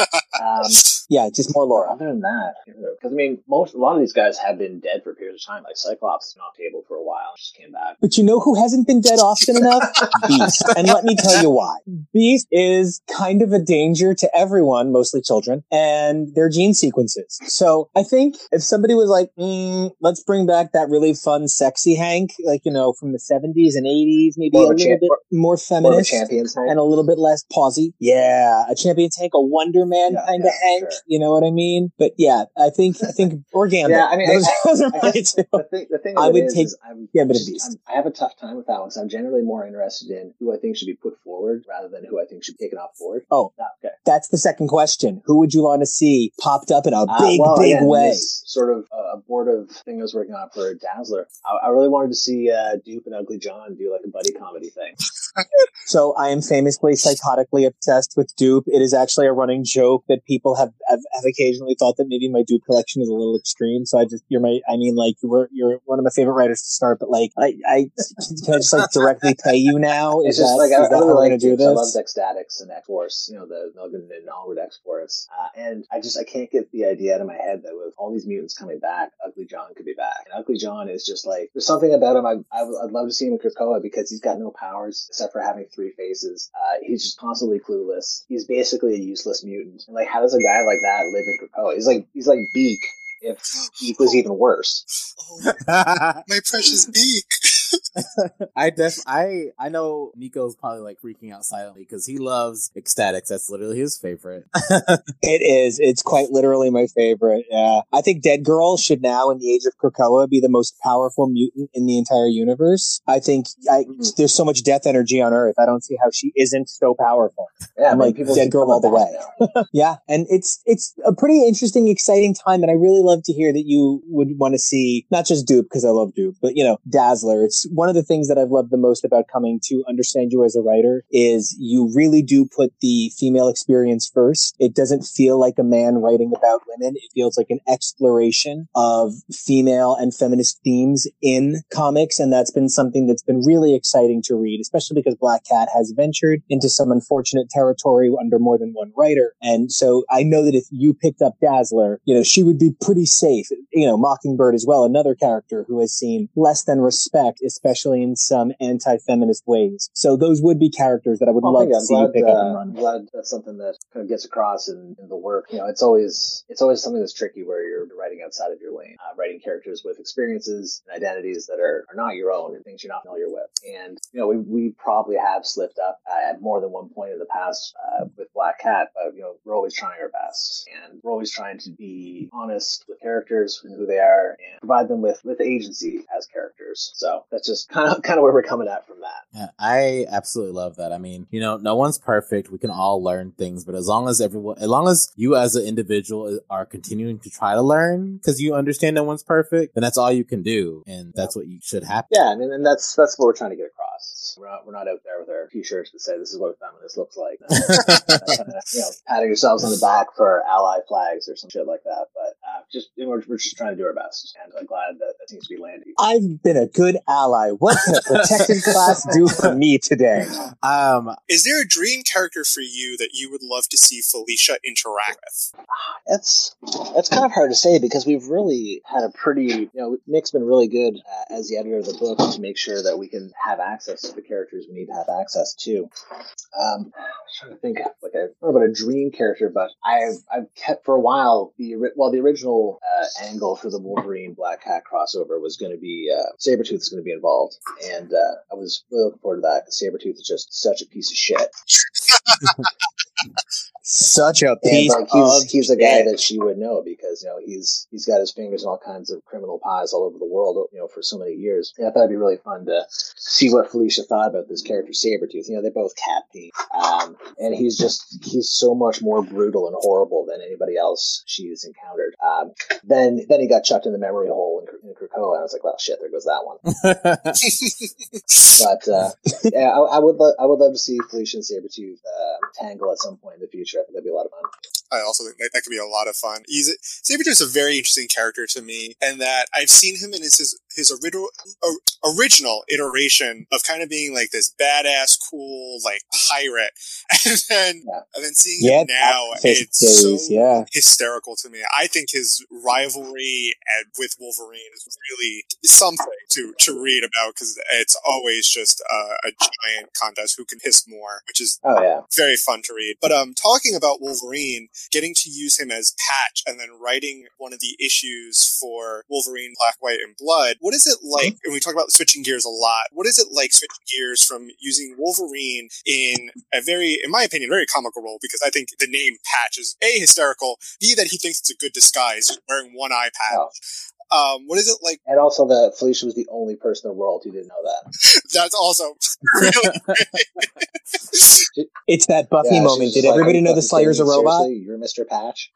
Um, Yeah, just more lore. other than that, because I mean, most a lot of these guys have been dead for periods of time. Like Cyclops has been off table for a while, just came back. But you know who hasn't been dead often enough? Beast. And let me tell you why. Beast is kind of a danger to everyone, mostly children, and their gene sequences. So I think if somebody was like, mm, let's bring back that really fun, sexy Hank, like, you know, from the 70s and 80s, maybe More a little champ- bit more- more More a feminist. champions, and a little bit less pausy. Yeah, a champion tank, a Wonder Man Yeah, kind of yeah, Hank. sure. You know what I mean? But yeah, I think I think or Gambit. Yeah, I mean, those, I- those are I my two. the thing, the thing I would is, take is I'm, of just- Beast. I have a tough time with that one. So I'm generally more interested in who I think should be put forward rather than who I think should be taken off board. Oh. Ah, okay. That's the second question. Who would you want to see popped up in a Uh, big, well, big again, way? Sort of uh, abortive thing I was working on for Dazzler. I, I really wanted to see uh, Doop and Ugly John do like a buddy comedy thing. So I am famously psychotically obsessed with Doop. It is actually a running joke that people have, have, have occasionally thought that maybe my Doop collection is a little extreme. So I just, you're my, I mean, like, you were, you're one of my favorite writers to start, but like, I, I, can I just like directly pay you now? Is It's just that, like I, I really like going to do. I love this? Dextatics and X Force, you know, the Melvin and Allred X Force. Uh, and I just I can't get the idea out of my head that with all these mutants coming back, Ugly John could be back. And Ugly John is just like there's something about him. I, I would- I'd love to see him in Krakoa because he's got no powers except for having three faces. Uh, he's just constantly clueless. He's basically a useless mutant. And like, how does a guy like that live in Krakoa? He's like he's like Beak if oh, Beak was even worse. Oh, my precious beak. I def I I know Nico's probably like freaking out silently because he loves X-Statix. That's literally his favorite. It is. It's quite literally my favorite. Yeah. I think Dead Girl should now, in the age of Krakoa, be the most powerful mutant in the entire universe. I think I, Mhm. there's so much death energy on Earth. I don't see how she isn't so powerful. Yeah, I'm like Dead Girl all the way. Yeah. And it's, it's a pretty interesting, exciting time. And I really love to hear that you would want to see not just Doop, because I love Doop, but you know, Dazzler. It's one of the things that I've loved the most about coming to understand you as a writer is you really do put the female experience first. It doesn't feel like a man writing about women. It feels like an exploration of female and feminist themes in comics. And that's been something that's been really exciting to read, especially because Black Cat has ventured into some unfortunate territory under more than one writer. And so I know that if you picked up Dazzler, you know, she would be pretty safe. You know, Mockingbird as well, another character who has seen less than respect, especially in some anti-feminist ways. So those would be characters that I would Well, love to I'm see glad, pick up uh, and I'm run. glad that's something that kind of gets across in, in the work. You know, it's always it's always something that's tricky where you're writing outside of your lane, uh, writing characters with experiences and identities that are, are not your own and things you're not familiar with. And you know, we we probably have slipped up uh, at more than one point in the past uh, with Black Cat, but you know, we're always trying our best, and we're always trying to be honest with characters and who they are, and provide them with with agency as characters. So that's just kind of kind of where we're coming at from that. Yeah, I absolutely love that. I mean, you know, no one's perfect. We can all learn things, but as long as everyone, as long as you as an individual are continuing to try to learn because you understand no one's perfect, then that's all you can do. And that's what you should happen. Yeah, I mean, and that's that's what we're trying to get across. We're not we're not out there with our t-shirts that say this is what a feminist looks like. you know, patting yourselves on the back for ally flags or some shit like that. But uh, just we're, we're just trying to do our best, and I'm glad that, that seems to be landing. I've been a good ally. What can a protected class do for me today? Um, Is there a dream character for you that you would love to see Felicia interact with? That's that's kind of hard to say because we've really had a pretty you know Nick's been really good uh, as the editor of the book to make sure that we can have access to the characters we need to have access to. Um, I'm trying to think like a not about a dream character, but I've I've kept for a while the well the original uh, angle for the Wolverine Black Cat crossover was going to be uh, Sabretooth is going to be involved, and uh, I was really looking forward to that Sabretooth is just such a piece of shit. Such a And piece like he's of he's a guy shit. that she would know because you know he's he's got his fingers in all kinds of criminal pies all over the world you know for so many years. Yeah, I thought it'd be really fun to see what Felicia thought about this character Sabretooth. You know, they're both cat themed. Um, and he's just he's so much more brutal and horrible than anybody else she's encountered. Um, then then he got chucked in the memory hole in, in Krakoa, and I was like, well shit, there goes that one. But uh, yeah, I, I would lo- I would love to see Felicia and Sabretooth uh, tangle at some point in the future. I think that'd be a lot of fun. I also think that, that could be a lot of fun. He's Sabretooth's a very interesting character to me, and that I've seen him in his his, his original or, uh, original iteration of kind of being like this badass, cool like pirate, and then Yeah. and then seeing Yeah, him now, it's days, so yeah. hysterical to me. I think his rivalry at, with Wolverine is really something to to read about because it's always just a, a giant contest who can hiss more, which is Oh yeah. very fun to read. But um, talking about Wolverine, getting to use him as Patch and then writing one of the issues for Wolverine Black, White, and Blood, what is it like? And we talk about switching gears a lot. What is it like switching gears from using Wolverine in a very, in my opinion, very comical role? Because I think the name Patch is a hysterical, b that he thinks it's a good disguise, wearing one eye patch. Oh. Um, what is it like? And also that Felicia was the only person in the world who didn't know that. That's also really It's that Buffy Yeah, moment. Did like, everybody "Are you know the Slayer's a robot? Seriously? You're Mr. Patch.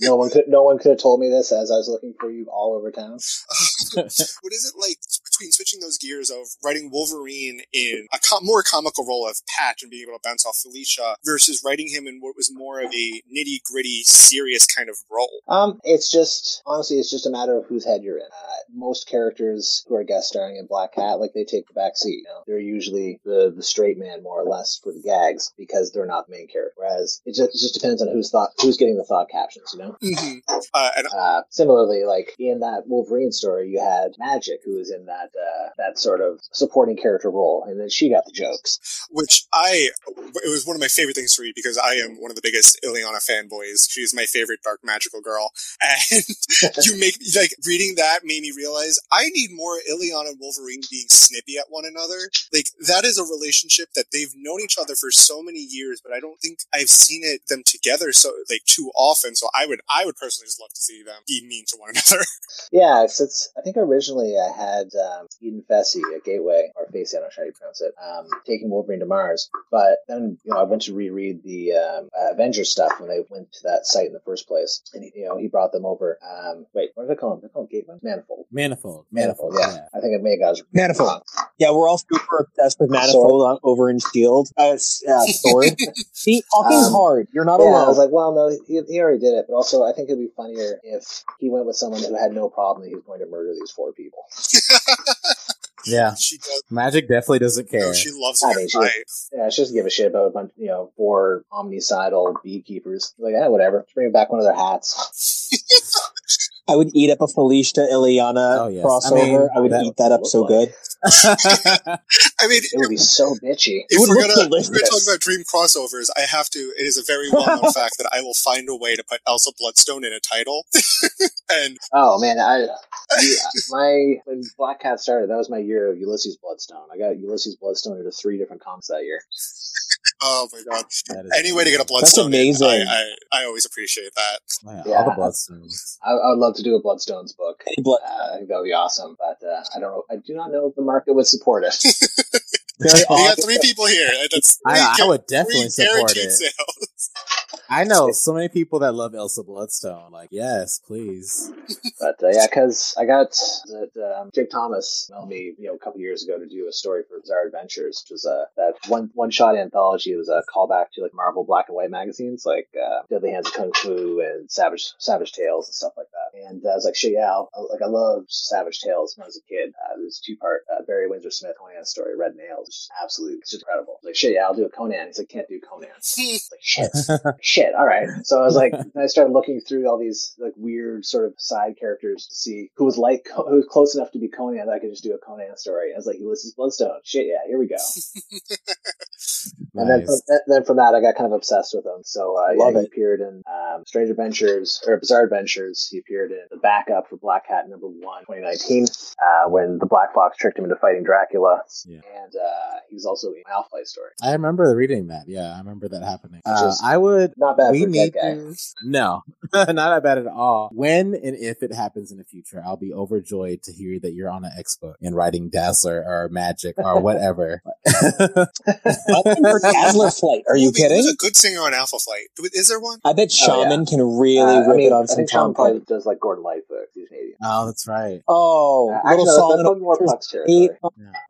no one could. No one could have told me this as I was looking for you all over town. what is it like between switching those gears of writing Wolverine in a com- more comical role of Patch and being able to bounce off Felicia versus writing him in what was more of a nitty gritty, serious kind of role? Um, it's just honestly, it's just a matter of whose head you're in. Uh, most characters who are guest starring in Black Cat, like they take the back seat. You know? They're usually the the straight man, more or less, for the gags because they're not the main character. Whereas it just, it just depends on who's thought who's getting the thought captions. You know. Mm-hmm. Uh, and Uh, similarly, like in that Wolverine story, you had Magik, who was in that uh, that sort of supporting character role, and then she got the jokes. which I, it was one of my favorite things to read because I am one of the biggest Illyana fanboys. She's my favorite dark magical girl. And you make, like, reading that made me realize I need more Illyana and Wolverine being snippy at one another. Like, that is a relationship that they've known each other for so many years, but I don't think I've seen it, them together so, like, too often. So I would, I would personally just love to see them be mean to one another. Yeah, it's, it's I think originally I had um, Eden Fesi at Gateway or Facey, I don't know how you pronounce it, um, taking Wolverine to Mars. But then you know I went to reread the um, uh, Avengers stuff when they went to that site in the first place, and you know he brought them over. Um, wait, what did I call him? Did I call him Gateway? Manifold. Manifold. Manifold. Yeah, I think I may have got Manifold. wrong. Yeah, we're all super obsessed with Manifold on, over in Shield. Uh, uh, Sword. See, talking Um, hard. You're not Yeah, I alone. was like, well, no, he, he already did it. But also, I think it'd be funnier if he went with someone who had no problem that he was going to murder these four people. Yeah. she does, Magik definitely doesn't care. no, she loves a I good mean, she- fight. Yeah, she doesn't give a shit about a bunch, you know, four omnicidal beekeepers. Like, yeah, whatever. Just bring back one of their hats. I would eat up a Felicia Illyana Oh, yes. crossover. I mean, I would that eat that up so look good. I mean, It would be so bitchy. if we're look gonna, we're gonna talk about dream crossovers, I have to. It is a very well-known fact that I will find a way to put Elsa Bloodstone in a title, and Oh man, I you- my when Black Cat started, that was my year of Ulysses Bloodstone. I got Ulysses Bloodstone into three different comps that year. Oh my god, any way to get a Bloodstone, in, amazing. I, I I always appreciate that. Yeah, Yeah. all the bloodstones. I, I would love to do a Bloodstones book. Blood- Uh, I think that would be awesome, but uh, I don't know. I do not know if the market would support it. we You got three people here. That's I, I would definitely support it. sales. I know so many people that love Elsa Bloodstone. Like, yes, please. But uh, yeah, because I got that um, Jake Thomas emailed me, you know, a couple years ago to do a story for Bizarre Adventures, which was uh, that one one shot anthology. It was a callback to like Marvel black and white magazines, like uh, Deadly Hands of Kung Fu and Savage Savage Tales and stuff like that. And I was like, shit, yeah, I'll, like I loved Savage Tales when I was a kid. Uh, there's two part uh, Barry Windsor Smith Conan story, Red Nails, is absolute, it's just incredible. Like, shit, yeah, I'll do a Conan. He's like, can't do Conan. like, shit, shit, all right. So I was like, I started looking through all these like weird sort of side characters to see who was like, who was close enough to be Conan that I could just do a Conan story. I was like, Ulysses Bloodstone. Shit, yeah, here we go. And then from, then from that, I got kind of obsessed with him. So uh, yeah, he appeared in um, Strange Adventures or Bizarre Adventures. He appeared in the backup for Black Cat number one, 2019, uh, when the Black Fox tricked him into fighting Dracula. Yeah. And uh, he was also in Flight story. I remember reading that. Yeah, I remember that happening. Uh, I would not bad we for a dead guy. no, not that bad at all. When and if it happens in the future, I'll be overjoyed to hear that you're on an expo and writing Dazzler or Magik or whatever. Welcome for Dazzler Flight. Are you Who- Who's kidding? a good singer on Alpha Flight? Is there one? I bet Oh, yeah. Shaman can really Uh, rip I mean, it on I some think Sean Tom probably does like Gordon Lightfoot. He's Canadian. oh, that's right. Oh, Uh, little no, song. in probably more Orange Puck's State. territory.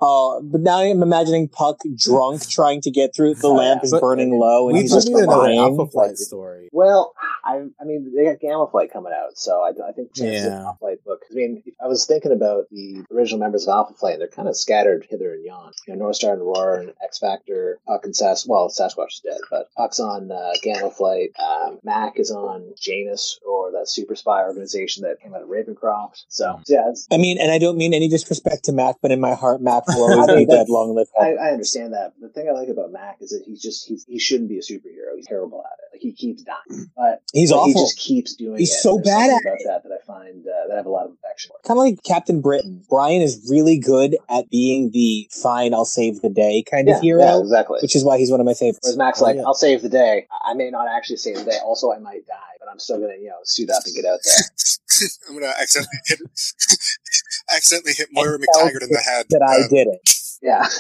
Oh, but now I'm imagining Puck drunk trying to get through. The lamp is burning low, and We he's just need another crying. Alpha Flight Like- story. Well, I, I mean, they got Gamma Flight coming out, so I, I think chances of Yeah. Alpha Flight book. I mean, I was thinking about the original members of Alpha Flight. and They're kind of scattered hither and yon. You know, North Star and Aurora and X Factor, Puck and Sass. Well, Sasquatch is dead, but Puck's on uh, Gamma Flight. Um, Mac is on Janus or that super spy organization that came out of Ravencroft. So yeah, it's, I mean, and I don't mean any disrespect to Mac, but in my heart, Mac will always I be think dead. Long live I, I understand that. The thing I like about Mac is that he's just he's, he shouldn't be a superhero. He's terrible at it. Like he keeps dying, but He's but he just keeps doing He's it. so There's bad at about that that I find uh, that I have a lot of affection for. Kind of like Captain Britain. Brian is really good at being the fine, I'll save the day kind of hero, yeah, exactly. which is why he's one of my favorites. Whereas Mac's Oh, like, yeah. I'll save the day. I may not actually save the day. Also, I might die, but I'm still gonna, you know, suit up and get out there. I'm gonna accidentally hit, accidentally hit Moira And McTaggart in the head. that I Uh, did it. Yeah.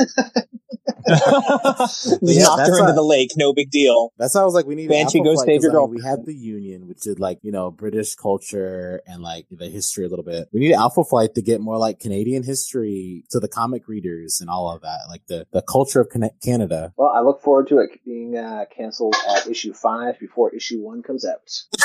Just Yeah, knocked her into a- the lake, no big deal. That's how I was like, we need Banshee, Alpha go Flight, save 'cause, your I mean, girl. We had the Union, which did like you know British culture and like the history a little bit. We need Alpha Flight to get more like Canadian history to the comic readers and all of that, like the the culture of Canada. Well, I look forward to it being uh, canceled at issue five before issue one comes out.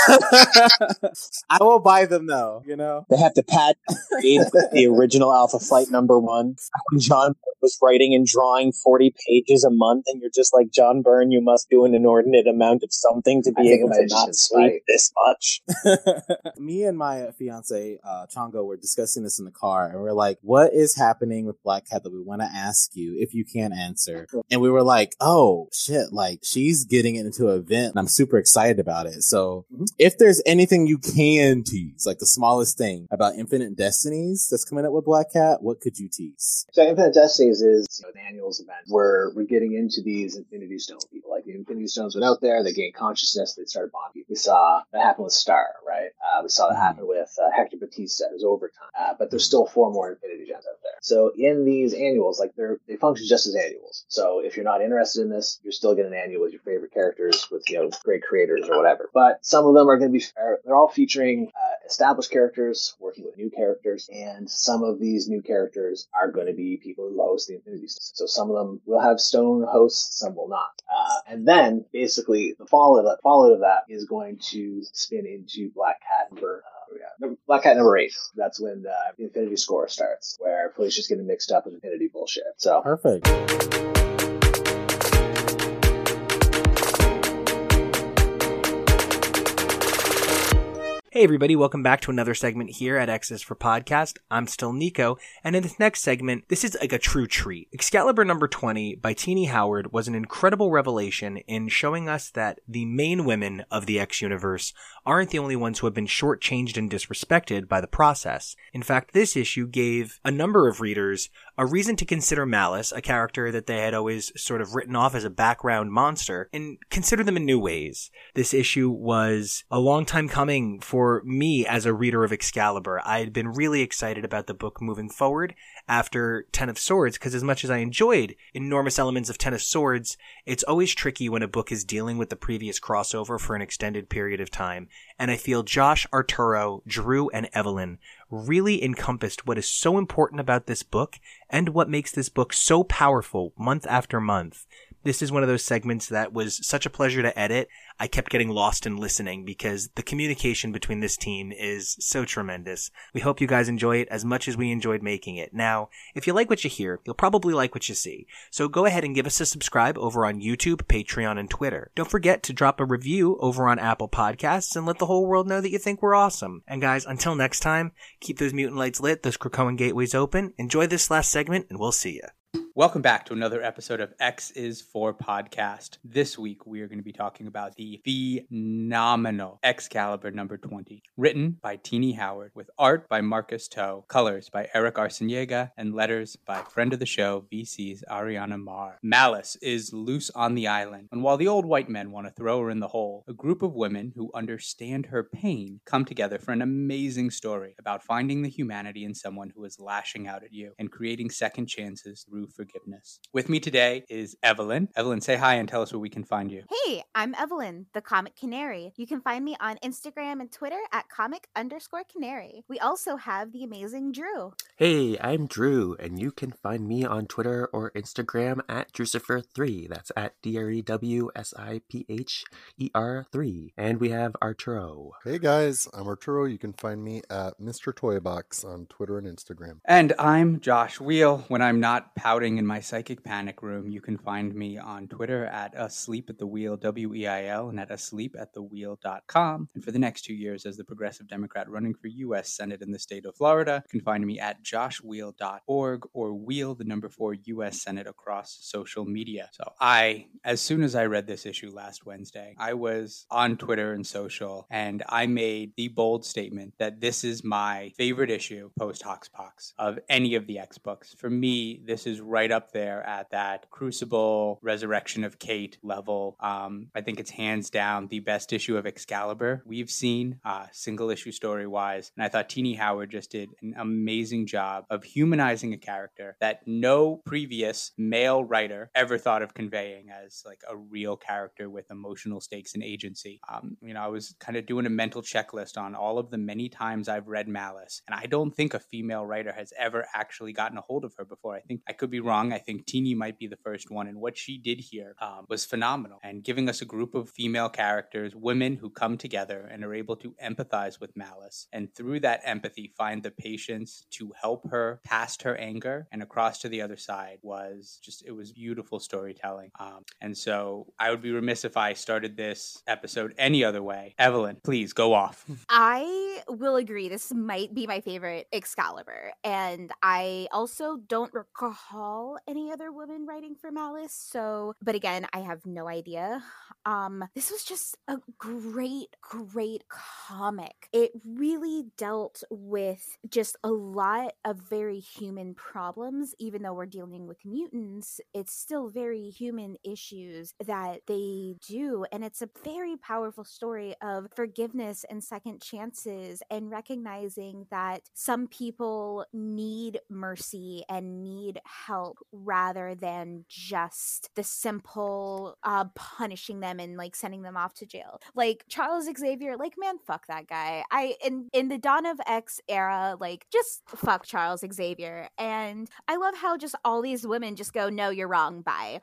I will buy them though. You know. They have to pad the original Alpha Flight number one. John was writing and drawing 40 pages a month, and you're just like, John Byrne, you must do an inordinate amount of something to be think able to not just been sleep this much. Me and my fiance uh, Chongo were discussing this in the car, and we are like, "What is happening with Black Cat that we want to ask you if you can't answer?" And we were like, "Oh shit! Like she's getting into an event, and I'm super excited about it." So, Mhm. if there's anything you can tease, like the smallest thing about Infinite Destinies that's coming up with Black Cat, what could you tease? So Infinite Destinies is you know, an annuals event where we're getting into these Infinity Stone people. Like the Infinity Stones went out there, they gained consciousness, they started bonding. We saw that happen with Star, right? Uh, we saw that happen with uh, Hector Bautista. It was overtime, uh, but there's still four more Infinity Gems out there. So in these annuals, like they're they function just as annuals. So if you're not interested in this, you're still getting an annual with your favorite characters, with you know great creators or whatever. But some of them are going to be are- they're all featuring uh, established characters working with new characters, and some of these new characters are going to be people who host the Stones. So some of them will have Stone hosts, some will not. Uh, and then basically the follow that, follow of that is going to spin into Black Cat number. Uh? Number- Black Cat number eight. That's when uh, the Infinity Score starts, where Felicia's getting mixed up with Infinity bullshit. So Perfect. Hey everybody, welcome back to another segment here at X's for Podcast. I'm still Nico, and in this next segment, this is like a true treat. Excalibur number 20 by Tini Howard was an incredible revelation in showing us that the main women of the X universe aren't the only ones who have been shortchanged and disrespected by the process. In fact, this issue gave a number of readers a reason to consider Malice, a character that they had always sort of written off as a background monster, and consider them in new ways. This issue was a long time coming for me as a reader of Excalibur. I had been really excited about the book moving forward after Ten of Swords, because as much as I enjoyed enormous elements of Ten of Swords, it's always tricky when a book is dealing with the previous crossover for an extended period of time. And I feel Josh, Arturo, Drew, and Evelyn really encompassed what is so important about this book and what makes this book so powerful month after month. This is one of those segments that was such a pleasure to edit. I kept getting lost in listening because the communication between this team is so tremendous. We hope you guys enjoy it as much as we enjoyed making it. Now, if you like what you hear, you'll probably like what you see. So go ahead and give us a subscribe over on YouTube, Patreon, and Twitter. Don't forget to drop a review over on Apple Podcasts and let the whole world know that you think we're awesome. And guys, until next time, keep those mutant lights lit, those Krakoan gateways open. Enjoy this last segment, and we'll see you. Welcome back to another episode of X is for Podcast. This week we are going to be talking about the phenomenal Excalibur number 20, written by Tini Howard, with art by Marcus To, colors by Eric Arciniega, and letters by friend of the show, VC's Ariana Maher. Malice is loose on the island, and while the old white men want to throw her in the hole, a group of women who understand her pain come together for an amazing story about finding the humanity in someone who is lashing out at you and creating second chances through forgiveness. With me today is Evelyn. Evelyn, say hi and tell us where we can find you. Hey, I'm Evelyn, the Comic Canary. You can find me on Instagram and Twitter at comic underscore canary. We also have the amazing Drew. Hey, I'm Drew, and you can find me on Twitter or Instagram at Drewsipher3. That's at D R E W S I P H E R 3. And we have Arturo. Hey guys, I'm Arturo. You can find me at Mr. Toybox on Twitter and Instagram. And I'm Josh Weil. When I'm not pouting in my psychic panic room, you can find me on Twitter at asleep at the wheel, W E I L, and at asleep at the wheel.com. And for the next two years, as the progressive Democrat running for U.S. Senate in the state of Florida, you can find me at joshweil.org or wheel the number four U.S. Senate across social media. So I, as soon as I read this issue last Wednesday, I was on Twitter and social, and I made the bold statement that this is my favorite issue post HoXPoX of any of the X books. For me, this is right up there at that Crucible Resurrection of Kate level. Um, I think it's hands down the best issue of Excalibur we've seen, uh, single issue story wise. And I thought Tini Howard just did an amazing job of humanizing a character that no previous male writer ever thought of conveying as like a real character with emotional stakes and agency. Um, you know, I was kind of doing a mental checklist on all of the many times I've read Malice, and I don't think a female writer has ever actually gotten a hold of her before. I think I could be wrong. I think Tini might be the first one, and what she did here um, was phenomenal. And giving us a group of female characters, women who come together and are able to empathize with Malice, and through that empathy, find the patience to help her past her anger and across to the other side was just it was beautiful storytelling. Um, and so I would be remiss if I started this episode any other way. Evelyn, please go off. I will agree. This might be my favorite Excalibur. And I also don't recall any other women writing for Malice. So, but again, I have no idea. Um, this was just a great, great comic. It really dealt with just a lot of very human problems, even though we're dealing with mutants, it's still very human issues that they do. And it's a very powerful story of forgiveness and second chances and recognizing that some people need mercy and need help rather than just the simple uh, punishing them and like sending them off to jail. Like Charles Xavier, like man, fuck that guy. I in in the Dawn of X era, like just fuck Charles Xavier. And I love how just all these women just go, no, you're wrong, bye.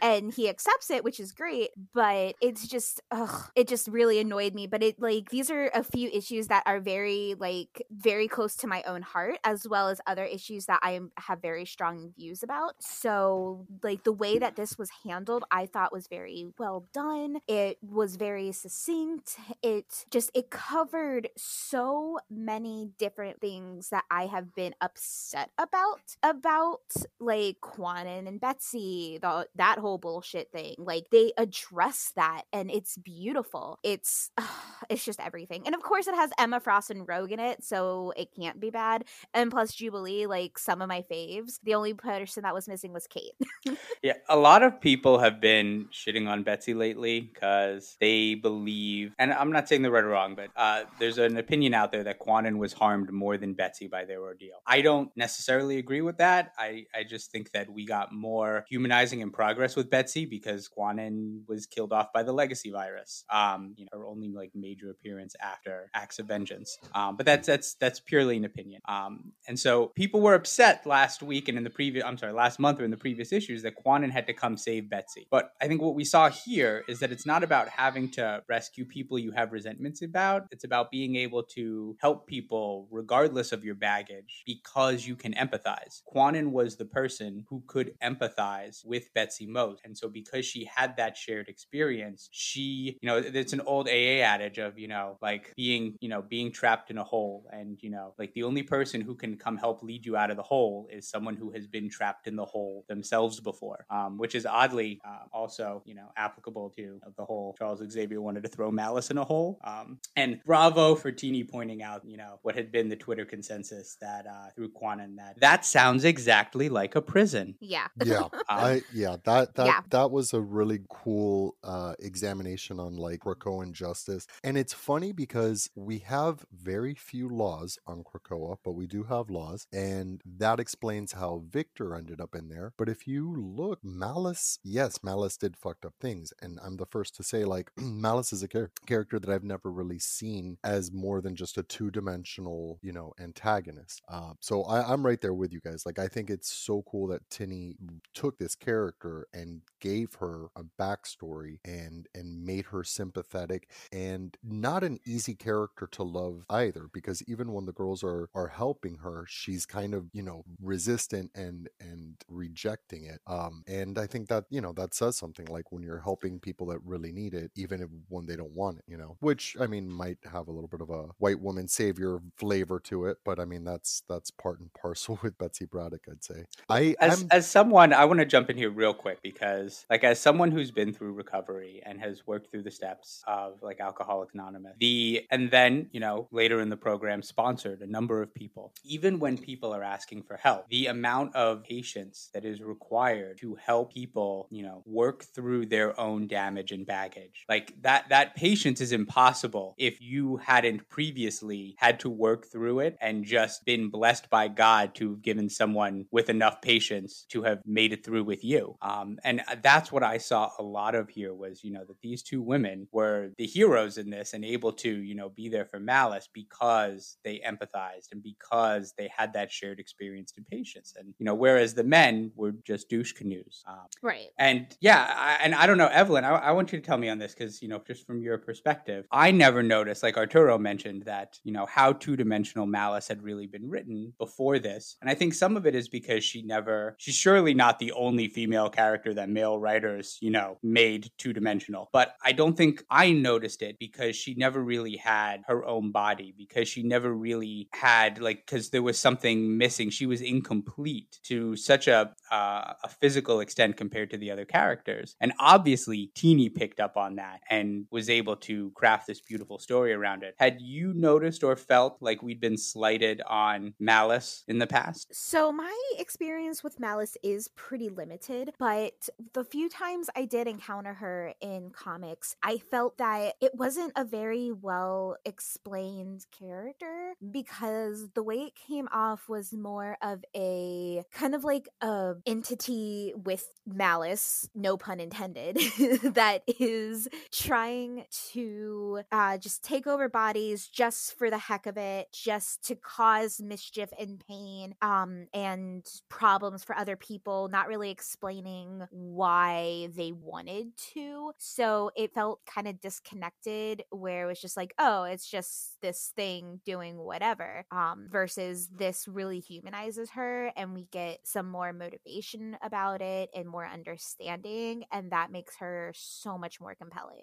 And he accepts it, which is great, but it's just, ugh, it just really annoyed me. But it, like, these are a few issues that are very, like, very close to my own heart, as well as other issues that I have very strong views about. So, like, the way that this was handled, I thought was very well done. It was very succinct. It just, it covered so many different things that I have been upset about, about like Kwannon and Betsy, the, that whole bullshit thing. Like they address that and it's beautiful. It's it's just everything. And of course it has Emma Frost and Rogue in it, so it can't be bad. And plus Jubilee, like some of my faves. The only person that was missing was Kate. yeah, a lot of people have been shitting on Betsy lately because they believe, and I'm not saying they're right or wrong, but uh, there's an opinion out there that Kwannon was harmed more than Betsy by their ordeal. I don't necessarily agree with that. I, I just think that we got more humanizing in progress with Betsy because Kwannon was killed off by the legacy virus. Um, you know, her only like major major appearance after Acts of Vengeance. Um, but that's that's that's purely an opinion. Um, and so people were upset last week and in the previous, I'm sorry, last month or in the previous issues that Kwannon had to come save Betsy. But I think what we saw here is that it's not about having to rescue people you have resentments about. It's about being able to help people regardless of your baggage because you can empathize. Kwannon was the person who could empathize with Betsy most. And so because she had that shared experience, she, you know, it's an old AA adage of, you know, like being, you know, being trapped in a hole and, you know, like the only person who can come help lead you out of the hole is someone who has been trapped in the hole themselves before, um, which is oddly uh, also, you know, applicable to you know, the whole Charles Xavier wanted to throw Malice in a hole. Um, and bravo for Tini pointing out, you know, what had been the Twitter consensus that uh, through Kwannon that that sounds exactly like a prison. Yeah. yeah Um, i yeah that that Yeah. that was a really cool uh examination on like krakoa and justice and it's funny because we have very few laws on krakoa but we do have laws and that explains how victor ended up in there but if you look malice yes malice did fucked up things and i'm the first to say like malice is a char- character that i've never really seen as more than just a two-dimensional you know antagonist uh, so I, i'm right there with you guys like i think it's so cool that Tini took this character and gave her a backstory and and made her sympathetic and not an easy character to love either because even when the girls are are helping her she's kind of you know resistant and and rejecting it um and i think that you know that says something like when you're helping people that really need it even if when they don't want it you know which i mean might have a little bit of a white woman savior flavor to it but i mean that's that's part and parcel with betsy braddock i'd say. I as I'm, as someone i want to jump in here real quick because like as someone who's been through recovery and has worked through the steps of like alcoholics anonymous the and then you know later in the program sponsored a number of people even when people are asking for help the amount of patience that is required to help people you know work through their own damage and baggage. Like that that patience is impossible if you hadn't previously had to work through it and just been blessed by god to have given someone with enough patience to have made it through with you. Um, and that's what i saw a lot of here was you know that these two women were the heroes in this and able to you know be there for malice because they empathized and because they had that shared experience and patience. And you know whereas the men were just douche canoes um, Right. and yeah, I, and I don't know, Evelyn, I, I want you to tell me on this because, you know, just from your perspective, I never noticed, like Arturo mentioned, that, you know, how two dimensional Malice had really been written before this. And I think some of it is because she never, she's surely not the only female character that male writers, you know, made two dimensional. But I don't think I noticed it because she never really had her own body, because she never really had, like, because there was something missing. She was incomplete to such a, uh, a physical extent compared to the other characters. And obviously, Tini picked up on that and was able to craft this beautiful story around it. Had you noticed or felt like we'd been slighted on Malice in the past? So my experience with Malice is pretty limited, but the few times I did encounter her in comics, I felt that it wasn't a very well explained character because the way it came off was more of a kind of like a entity with malice, no pun intended, that is trying to uh, just take over bodies just for the heck of it, just to cause mischief and pain um, and problems for other people, not really explaining why they wanted to. So it felt kind of disconnected, where it was just like, oh, it's just this thing doing whatever, um, versus this really humanizes her and we get some more motivation about it and more understanding. And that makes her so much more compelling.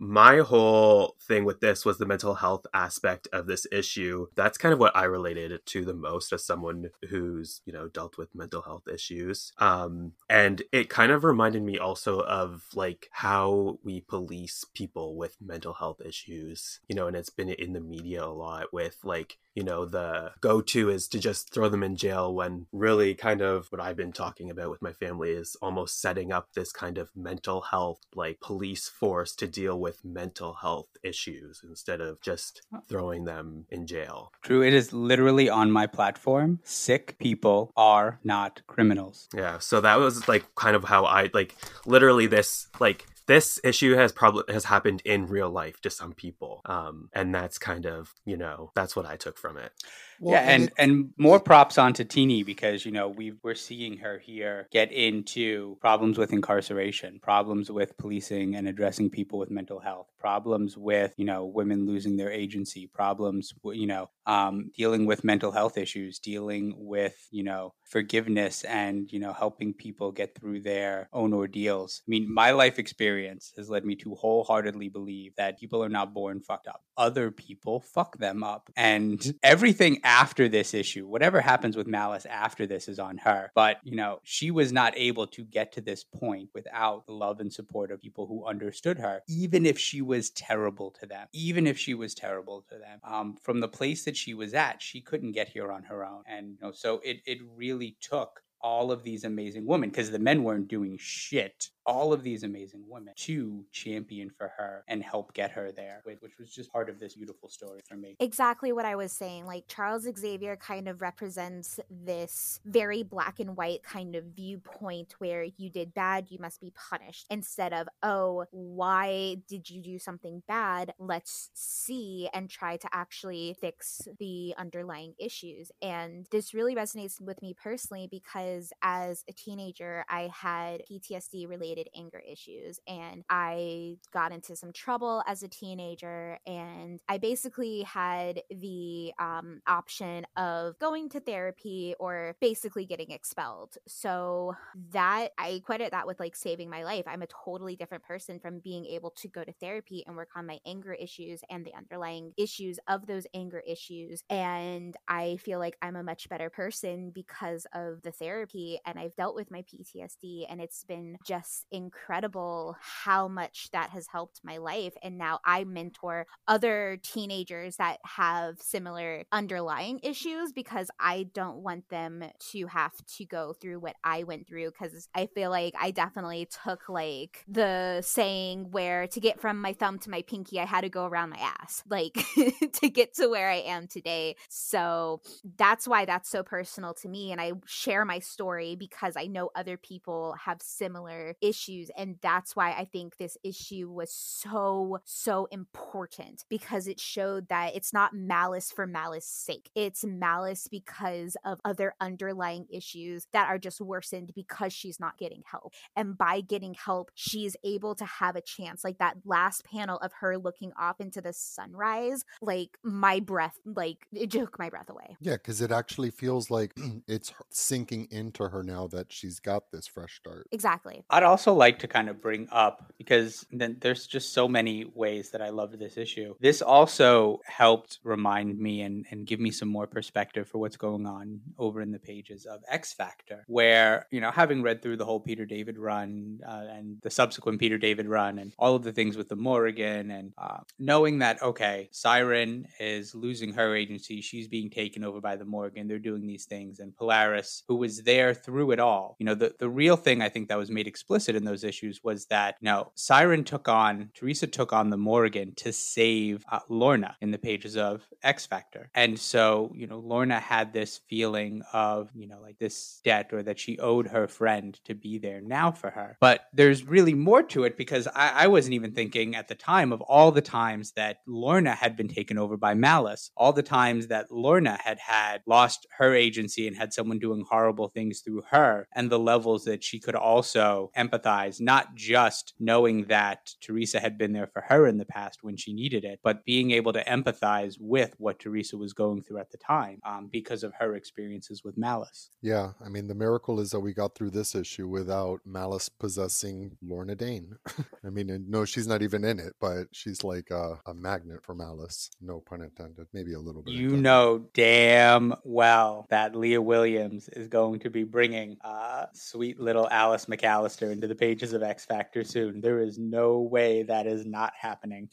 my whole thing with this was the mental health aspect of this issue that's kind of what i related to the most as someone who's you know dealt with mental health issues um and it kind of reminded me also of like how we police people with mental health issues you know and it's been in the media a lot with like you know the go-to is to just throw them in jail when really kind of what i've been talking about with my family is almost setting up this kind of mental health like police force to deal with mental health issues instead of just oh. throwing them in jail True. it is literally on my platform. Sick people are not criminals. yeah so that was like kind of how i like literally this like this issue has probably has happened in real life to some people, um, and that's kind of you know that's what I took from it. Well, yeah, and, and, and more props onto Tini because you know we we're seeing her here get into problems with incarceration, problems with policing and addressing people with mental health, problems with you know women losing their agency, problems you know um, dealing with mental health issues, dealing with you know forgiveness and you know helping people get through their own ordeals. I mean, my life experience has led me to wholeheartedly believe that people are not born fucked up. Other people fuck them up, and everything after this issue, whatever happens with Malice after this is on her. But, you know, she was not able to get to this point without the love and support of people who understood her, even if she was terrible to them. Even if she was terrible to them. Um, from the place that she was at, she couldn't get here on her own. And, you know, so it, it really took all of these amazing women because the men weren't doing shit all of these amazing women to champion for her and help get her there, which was just part of this beautiful story for me. Exactly what I was saying. Like Charles Xavier kind of represents this very black and white kind of viewpoint where you did bad, you must be punished, instead of, oh, why did you do something bad? Let's see and try to actually fix the underlying issues. And this really resonates with me personally because as a teenager, I had PTSD related related anger issues. And I got into some trouble as a teenager. And I basically had the um, option of going to therapy or basically getting expelled. So that I credit that with like saving my life. I'm a totally different person from being able to go to therapy and work on my anger issues and the underlying issues of those anger issues. And I feel like I'm a much better person because of the therapy. And I've dealt with my PTSD and it's been just incredible how much that has helped my life. And now I mentor other teenagers that have similar underlying issues because I don't want them to have to go through what I went through because I feel like I definitely took like the saying where to get from my thumb to my pinky, I had to go around my ass, like to get to where I am today. So that's why that's so personal to me. And I share my story because I know other people have similar issues issues. And that's why I think this issue was so, so important because it showed that it's not malice for malice sake. It's malice because of other underlying issues that are just worsened because she's not getting help. And by getting help, she's able to have a chance. Like that last panel of her looking off into the sunrise, like my breath, like it took my breath away. Yeah, because it actually feels like it's sinking into her now that she's got this fresh start. Exactly. I'd also also like to kind of bring up because then there's just so many ways that I loved this issue. This also helped remind me and, and give me some more perspective for what's going on over in the pages of X Factor, where, you know, having read through the whole Peter David run uh, and the subsequent Peter David run and all of the things with the Morrigan and uh, knowing that, okay, Siryn is losing her agency, she's being taken over by the Morrigan, they're doing these things, and Polaris, who was there through it all, you know, the, the real thing I think that was made explicit in those issues was that know Siryn took on Teresa took on the Morrigan to save uh, Lorna in the pages of X Factor, and so you know Lorna had this feeling of you know like this debt or that she owed her friend to be there now for her. But there's really more to it because I, I wasn't even thinking at the time of all the times that Lorna had been taken over by Malice, all the times that Lorna had had lost her agency and had someone doing horrible things through her, and the levels that she could also empathize empathize, not just knowing that Teresa had been there for her in the past when she needed it, but being able to empathize with what Teresa was going through at the time um, because of her experiences with Malice. Yeah, I mean, the miracle is that we got through this issue without Malice possessing Lorna Dane. I mean, no, she's not even in it, but she's like a, a magnet for Malice. No pun intended. Maybe a little bit. You know damn well that Leah Williams is going to be bringing uh, sweet little Alice McAllister into the pages of X Factor soon. There is no way that is not happening.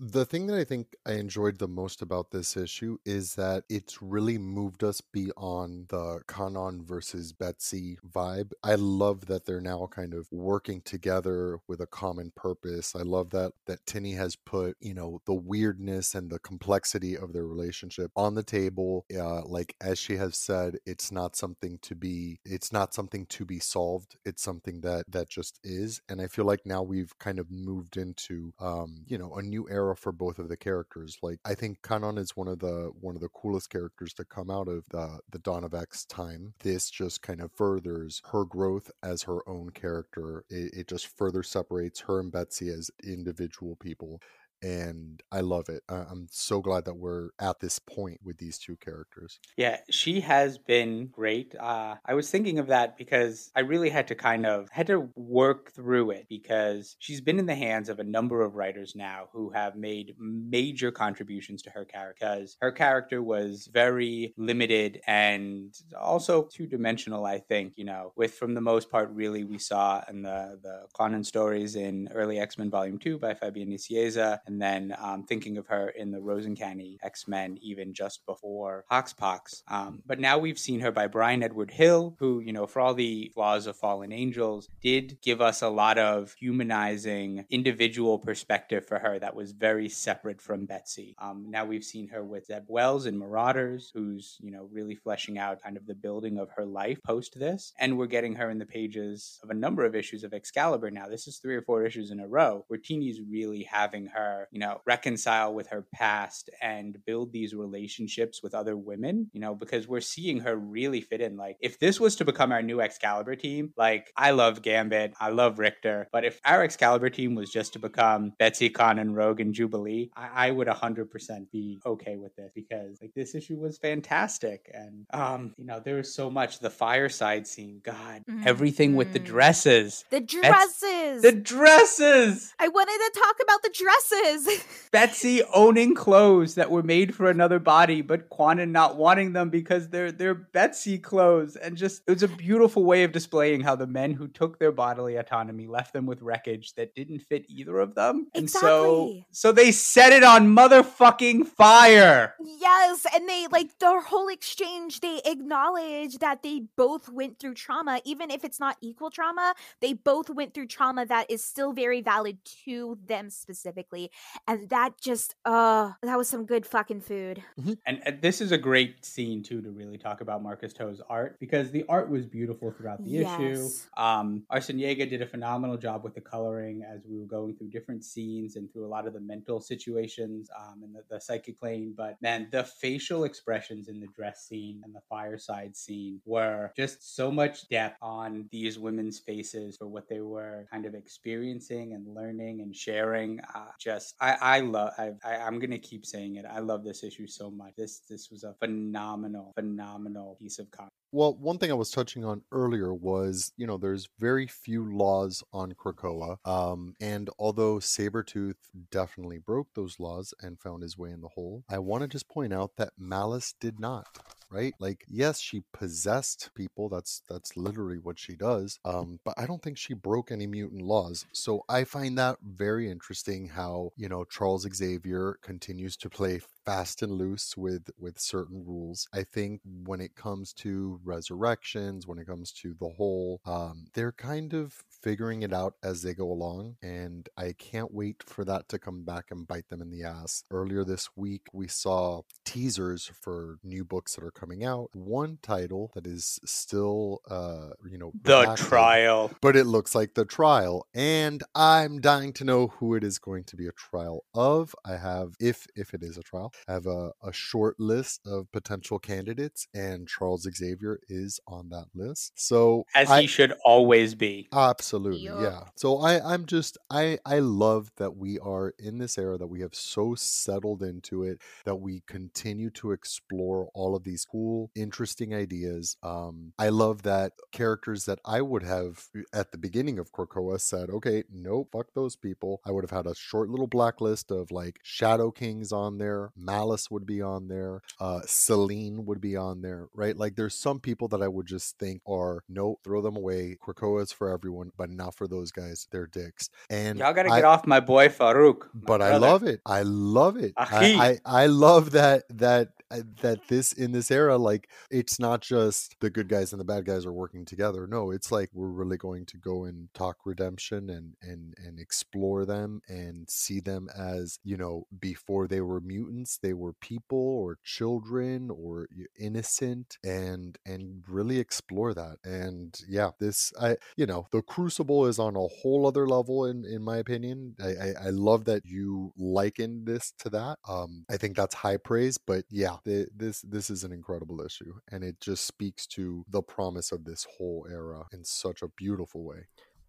The thing that I think I enjoyed the most about this issue is that it's really moved us beyond the Kwannon versus Betsy vibe. I love that they're now kind of working together with a common purpose. I love that that Tini has put, you know, the weirdness and the complexity of their relationship on the table. Uh, like as she has said, it's not something to be it's not something to be solved. It's something that that just is. And I feel like now we've kind of moved into um, you know, a new era for both of the characters. Like I think Kwannon is one of the one of the coolest characters to come out of the the Dawn of X time. This just kind of furthers her growth as her own character. It, it just further separates her and Betsy as individual people and I love it. I'm so glad that we're at this point with these two characters. Yeah, she has been great. Uh, I was thinking of that because I really had to kind of had to work through it because she's been in the hands of a number of writers now who have made major contributions to her character. Because her character was very limited and also two dimensional. I think you know, with from the most part, really we saw in the the Kwannon stories in early X Men Volume Two by Fabian Nicieza and then um, thinking of her in the Rosencanny X Men, even just before HoXPoX. Um, but now we've seen her by Bryan Edward Hill, who, you know, for all the flaws of Fallen Angels, did give us a lot of humanizing individual perspective for her that was very separate from Betsy. Um, now we've seen her with Zeb Wells in Marauders, who's, you know, really fleshing out kind of the building of her life post this. And we're getting her in the pages of a number of issues of Excalibur now. This is three or four issues in a row where Tini's really having her you know, reconcile with her past and build these relationships with other women, you know, because we're seeing her really fit in. Like, if this was to become our new Excalibur team, like, I love Gambit, I love Rictor, but if our Excalibur team was just to become Betsy, Kwannon, Rogue, and Jubilee, I, I would 100% be okay with this because, like, this issue was fantastic. And, um, you know, there was so much. The fireside scene, God, mm-hmm. everything with the dresses. The dresses. the dresses. I wanted to talk about the dresses is. Betsy owning clothes that were made for another body, but Kwannon not wanting them because they're they're Betsy clothes, and just it was a beautiful way of displaying how the men who took their bodily autonomy left them with wreckage that didn't fit either of them, exactly. and so so they set it on motherfucking fire. Yes, and they like their whole exchange. They acknowledge that they both went through trauma, even if it's not equal trauma. They both went through trauma that is still very valid to them specifically and that just uh that was some good fucking food mm-hmm. and, and, this is a great scene too to really talk about marcus to's art because the art was beautiful throughout the yes. issue um arciniega did a phenomenal job with the coloring as we were going through different scenes and through a lot of the mental situations um and the, the psychic plane but man the facial expressions in the dress scene and the fireside scene were just so much depth on these women's faces for what they were kind of experiencing and learning and sharing uh, just I I love I, I am gonna keep saying it. I love this issue so much. This this was a phenomenal phenomenal piece of content. Well, one thing I was touching on earlier was, you know, there's very few laws on Krakoa. Um, and although Sabretooth definitely broke those laws and found his way in the hole, I want to just point out that Malice did not right? Like, yes, she possessed people. That's that's literally what she does. Um, but I don't think she broke any mutant laws. So I find that very interesting. How you know Charles Xavier continues to play fast and loose with with certain rules. I think when it comes to resurrections, when it comes to the whole, um, they're kind of figuring it out as they go along, and I can't wait for that to come back and bite them in the ass. Earlier this week, we saw teasers for new books that are coming out. One title that is still, uh, you know, the trial, but it looks like the trial, and I'm dying to know who it is going to be a trial of. I have, if if it is a trial, have a, a short list of potential candidates, and Charles Xavier is on that list. So as I, he should always be. Absolutely, yeah. So I, I'm just I I love that we are in this era that we have so settled into it that we continue to explore all of these cool, interesting ideas. Um, I love that characters that I would have at the beginning of Krakoa said, okay, no, fuck those people. I would have had a short little blacklist of like Shadow Kings on there, Malice would be on there, uh, Selene would be on there, right? Like there's some people that I would just think are no, throw them away. Krakoa is for everyone, but not for those guys. They're dicks. And Y'all gotta I- get off my boy Farouk. my but I love it. I love it. I, I I love that that uh, that this in this era like it's not just the good guys and the bad guys are working together. No, it's like we're really going to go and talk redemption and and and explore them and see them as you know before they were mutants they were people or children or innocent and and really explore that and yeah this i you know the crucible is on a whole other level in in my opinion i i, I love that you likened this to that um i think that's high praise but yeah the, this this is an incredible issue and it just speaks to the promise of this whole era in such a beautiful way.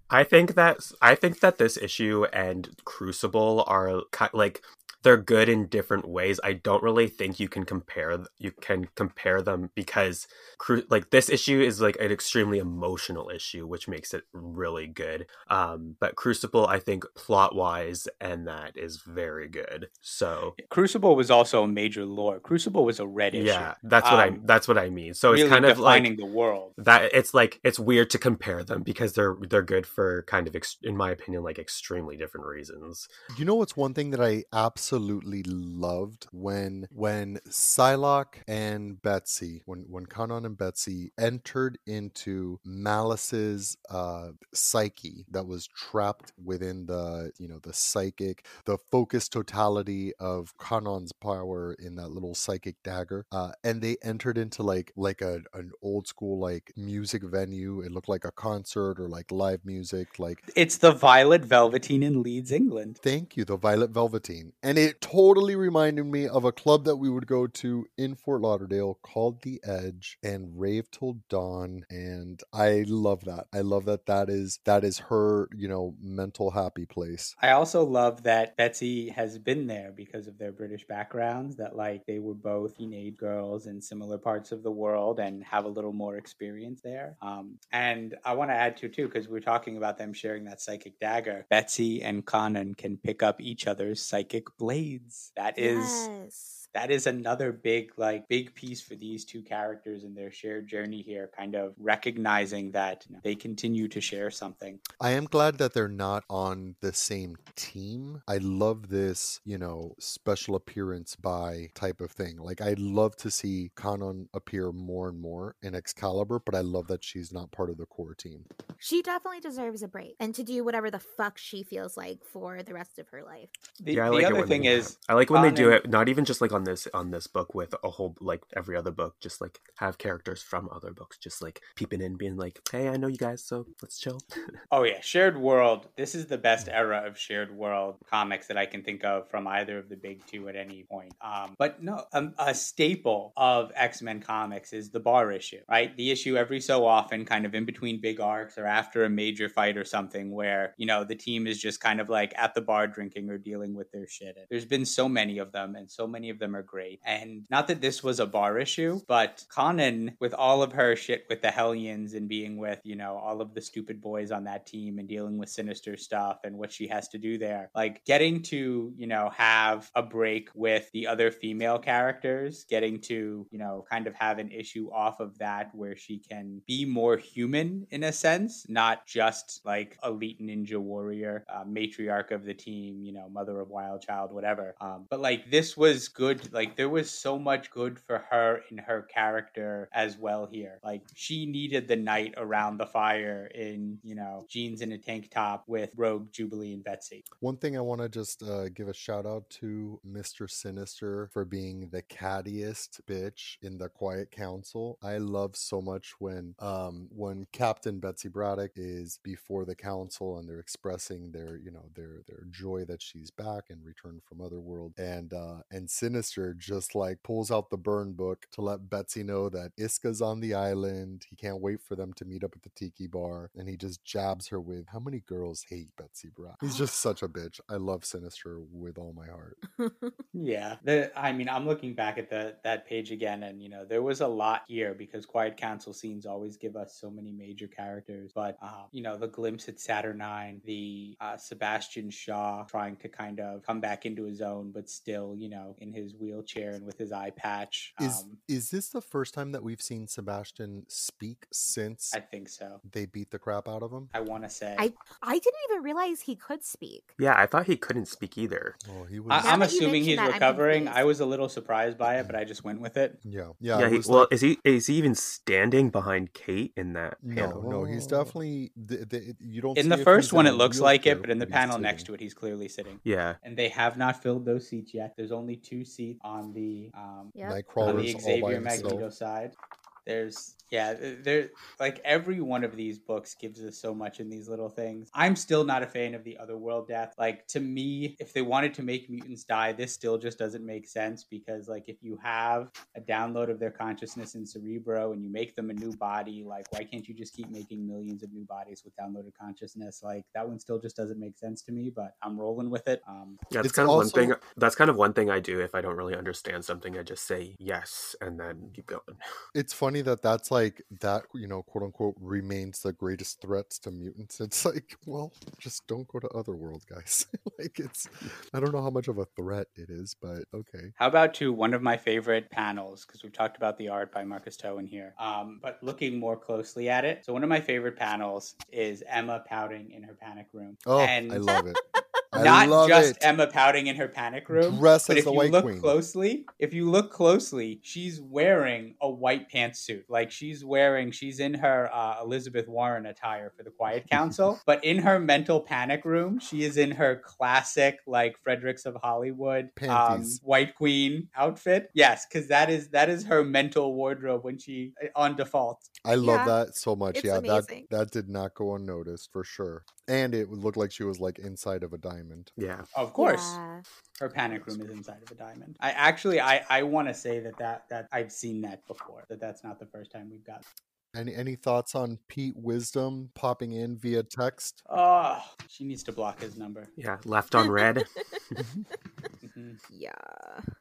I think that I think that this issue and Crucible are like they're good in different ways. I don't really think you can compare you can compare them because like this issue is like an extremely emotional issue, which makes it really good. Um, but Crucible, I think plot wise, and that is very good. So Crucible was also a major lore. Crucible was a red issue. yeah, that's what I Um, that's what I mean. So it's kind of like defining the world. that it's like it's weird to compare them because they're they're good for kind of ex- in my opinion like extremely different reasons You know what's one thing that I absolutely loved when when Psylocke and Betsy, when when Kwannon and Betsy entered into Malice's uh psyche that was trapped within the you know the psychic, the focused totality of Kwannon's power in that little psychic dagger. Uh and they entered into like like a an old school like music venue. It looked like a concert or like live music, like It's the Violet Velveteen in Leeds, England. Thank you, the Violet Velveteen. And it totally reminded me of a club that we would go to in Fort Lauderdale called The Edge and Rave Till Dawn. And I love that. I love that that is that is her, you know, mental happy place. I also love that Betsy has been there because of their British backgrounds, that like they were both teenage girls in similar parts of the world and have a little more experience there. Um, and I want to add to too, because we're talking about them sharing that psychic dagger. Betsy and Kwannon can pick up each other's psychic blades. That is Yes. That is another big like big piece for these two characters in their shared journey here kind of recognizing that you know, they continue to share something I am glad that they're not on the same team. I love this, you know, special appearance by type of thing. Like I love to see Kwannon appear more and more in Excalibur, but I love that she's not part of the core team. She definitely deserves a break and to do whatever the fuck she feels like for the rest of her life. the, yeah i the like other thing they, is i like when they do it not even just like on this on this book with a whole like every other book just like have characters from other books just like peeping in being like hey i know you guys so let's chill Oh yeah, shared world. This is the best era of shared world comics that I can think of from either of the big two at any point. Um, but no, um, a staple of X Men comics is the bar issue, right? The issue every so often, kind of in between big arcs or after a major fight or something, where you know the team is just kind of like at the bar drinking or dealing with their shit. There's been so many of them, and so many of them are great. And not that this was a bar issue, but Kwannon, with all of her shit with the Hellions and being with you know all of the stupid boys on that team and dealing with sinister stuff and what she has to do there, like getting to you know have a break with the other female characters, getting to you know kind of have an issue off of that where she can be more human in a sense, not just like elite ninja warrior, uh, matriarch of the team, you know, mother of wild child, whatever. Um, but like this was good. Like there was so much good for her in her character as well here. Like she needed the night around the fire in you know jeans and a tank top with Rogue, Jubilee, and Betsy. One thing I want to just uh, give a shout out to Mr. Sinister for being the cattiest bitch in the Quiet Council. I love so much when um when Captain Betsy Braddock is before the council and they're expressing their you know their their joy that she's back and returned from Otherworld and uh and Sinister just like pulls out the burn book to let Betsy know that Iska's on the island. He can't wait for them to meet up at the tiki bar and he just jabs her with how many girls hate Betsy Braddock. He's just such a bitch. I love Sinister with all my heart. Yeah, the I mean, I'm looking back at the that page again, and you know, there was a lot here because Quiet Council scenes always give us so many major characters. But uh, you know, the glimpse at Saturnine, the uh, Sebastian Shaw trying to kind of come back into his own, but still, you know, in his wheelchair and with his eye patch. Is Um, is this the first time that we've seen Sebastian speak since I think so. they beat the crap out of him? I want to say. I I didn't even realize he could speak. Yeah, I thought he couldn't speak either. Oh, he was. I, I'm assuming he's that, recovering. I was a little surprised by it, but I just went with it. yeah, yeah. Yeah, he, was well, like- is he is he even standing behind Kate in that no, panel? no, he's definitely. The, the, you don't. In see the first one, it looks like it, but in the he's panel next to it, he's clearly sitting. Yeah, And they have not filled those seats yet. There's only two seats on the um, Yep. on the Xavier himself. Magneto side. There's yeah, th- there like every one of these books gives us so much in these little things. I'm still not a fan of the otherworld death. Like to me, if they wanted to make mutants die, this still just doesn't make sense because like if you have a download of their consciousness in Cerebro and you make them a new body, like why can't you just keep making millions of new bodies with downloaded consciousness? Like that one still just doesn't make sense to me, but I'm rolling with it. Um yeah. That's It's kind of one thing. That's kind of one thing I do if I don't really understand something. I just say yes and then keep going. It's funny that that's like that, you know, quote unquote, remains the greatest threats to mutants. It's like, well, just don't go to Otherworld, guys. like, it's, I don't know how much of a threat it is, but okay. How about to one of my favorite panels? Because we've talked about the art by Marcus To in here. Um, but looking more closely at it, so one of my favorite panels is Emma pouting in her panic room. Oh, and I love it. I not just it. Emma pouting in her panic room. Dressed but as if the you White look Queen. closely, if you look closely, she's wearing a white pantsuit. Like she's wearing, she's in her uh, Elizabeth Warren attire for the Quiet Council. but in her mental panic room, she is in her classic, like Fredericks of Hollywood, um, Panties. White Queen outfit. Yes, because that is that is her mental wardrobe when she uh, on default. I love Yeah, that so much. it's yeah, amazing. that that did not go unnoticed for sure. And it looked like she was like inside of a diamond. Yeah, Of course. Yeah. her panic room is inside of a diamond. I actually, I, I want to say that, that that I've seen that before. That that's not the first time we've got. Any any thoughts on Pete Wisdom popping in via text? Oh, she needs to block his number. yeah. Left on red. Yeah.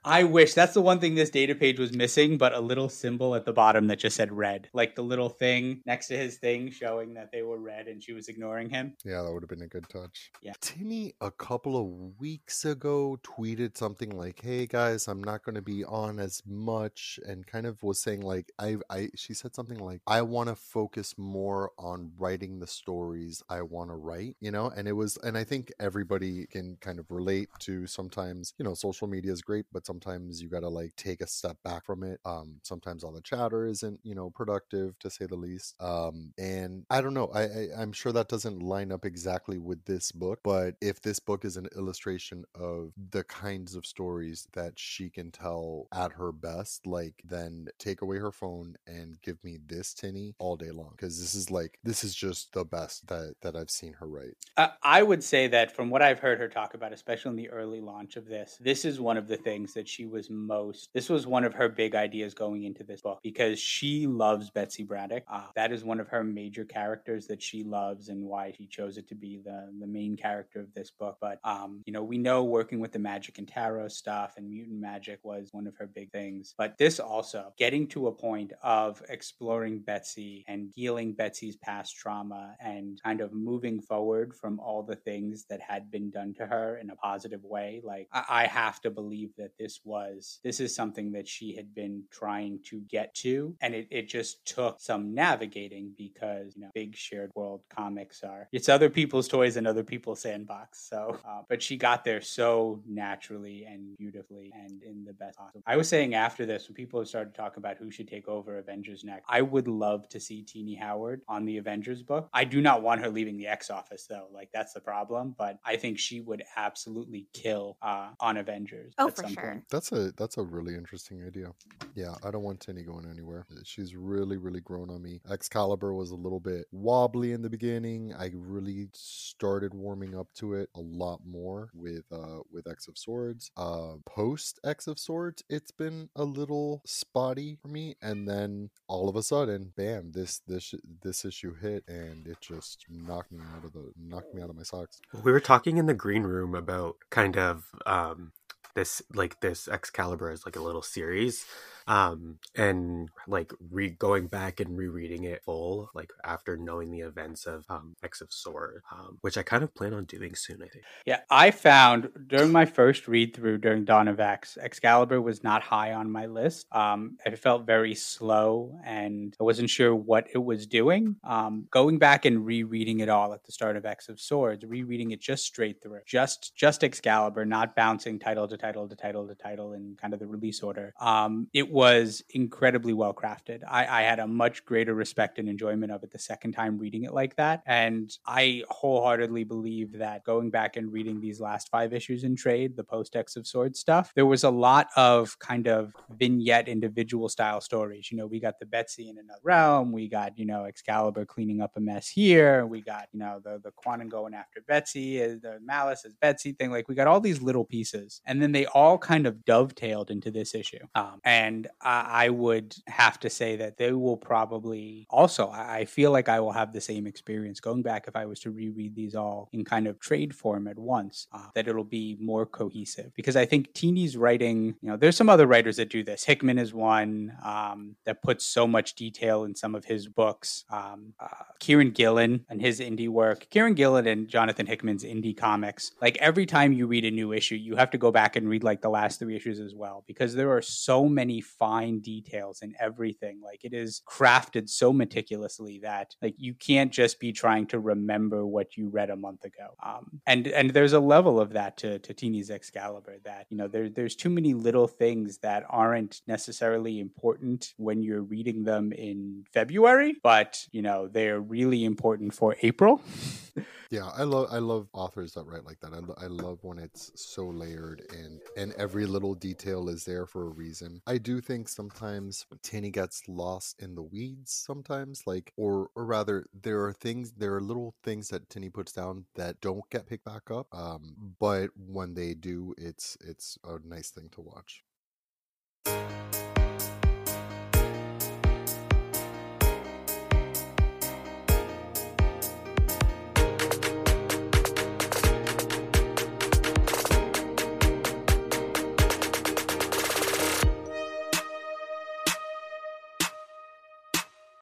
I wish that's the one thing this data page was missing, but a little symbol at the bottom that just said red, like the little thing next to his thing showing that they were red and she was ignoring him. Yeah, that would have been a good touch. Yeah. Tini, a couple of weeks ago tweeted something like, "Hey guys, I'm not going to be on as much," and kind of was saying like, "I, I," she said something like, "I want to focus more on writing the stories I want to write," you know, and it was, and I think everybody can kind of relate to sometimes, you know, social media is great, but sometimes you got to like take a step back from it. Um, sometimes all the chatter isn't, you know, productive to say the least. Um, and I don't know, I, I I'm sure that doesn't line up exactly with this book, but if this book is an illustration of the kinds of stories that she can tell at her best, like then take away her phone and give me this Tini all day long because this is like this is just the best that that I've seen her write. Uh, I would say that from what I've heard her talk about, especially in the early launch of this, this is one of the things that she was most. This was one of her big ideas going into this book because she loves Betsy Braddock. Uh, that is one of her major characters that she loves and why she chose it to be the the main character of this book. But um, you know, we know working with the magic and tarot stuff and mutant magic was one of her big things. But this also getting to a point of exploring Betsy and healing Betsy's past trauma and kind of moving forward from all the things that had been done to her in a positive way. Like I, I have to believe that this was this is something that she had been trying to get to, and it, it just took some navigating because you know big shared world comics are it's other people's toys and other people's sandbox. So, uh, but she got there so naturally and beautifully and in the best possible. I was saying after this when people started talking about who should take over Avengers next, I would love to see Tini Howard on the Avengers book. I do not want her leaving the X office though. Like that's the problem. But I think she would absolutely kill uh, on Avengers. Oh, at for some sure. point. That's a that's a really interesting idea. Yeah, I don't want Tini going anywhere. She's really really grown on me. Excalibur was a little bit wobbly in the beginning. I really started warming up to it a lot more with uh with X of Swords. Uh post X of Swords, it's been a little spotty for me and then all of a sudden, bam, this this this issue hit and it just knocked me out of the knocked me out of my socks. We were talking in the green room about kind of um, this like this Excalibur is like a little series. Um, and like re going back and rereading it full, like after knowing the events of um, X of Sword, um, which I kind of plan on doing soon. I think. Yeah, I found during my first read through during Dawn of X, Excalibur was not high on my list. Um, it felt very slow, and I wasn't sure what it was doing. Um, going back and rereading it all at the start of X of Swords, rereading it just straight through, just just Excalibur, not bouncing title to title to title to title in kind of the release order. Um, it was incredibly well crafted. I, I had a much greater respect and enjoyment of it the second time reading it like that, and I wholeheartedly believe that going back and reading these last five issues in trade, the post X of Swords stuff, there was a lot of kind of vignette individual style stories. You know, we got the Betsy in another realm, we got you know Excalibur cleaning up a mess here, we got you know the the Kwannon going after Betsy, uh, the Malice as Betsy thing. Like we got all these little pieces, and then they all kind of dovetailed into this issue. Um, and I, I, would have to say that they will probably also. I, I feel like I will have the same experience going back if I was to reread these all in kind of trade form at once. Uh, that it'll be more cohesive because I think Tini's writing. You know, there's some other writers that do this. Hickman is one um, that puts so much detail in some of his books. Um, uh, Kieron Gillen and his indie work. Kieron Gillen and Jonathan Hickman's indie comics. Like every time you read a new issue, you have to go back and read like the last three issues as well because there are so many fine details in everything. Like it is crafted so meticulously that like you can't just be trying to remember what you read a month ago. Um, and and there's a level of that to to Tini's Excalibur that you know there there's too many little things that aren't necessarily important when you're reading them in February, but you know they're really important for April. Yeah, I love I love authors that write like that. I, lo- I love when it's so layered and and every little detail is there for a reason. I do think sometimes Tini gets lost in the weeds sometimes, like or or rather there are things there are little things that Tini puts down that don't get picked back up. Um, but when they do, it's it's a nice thing to watch.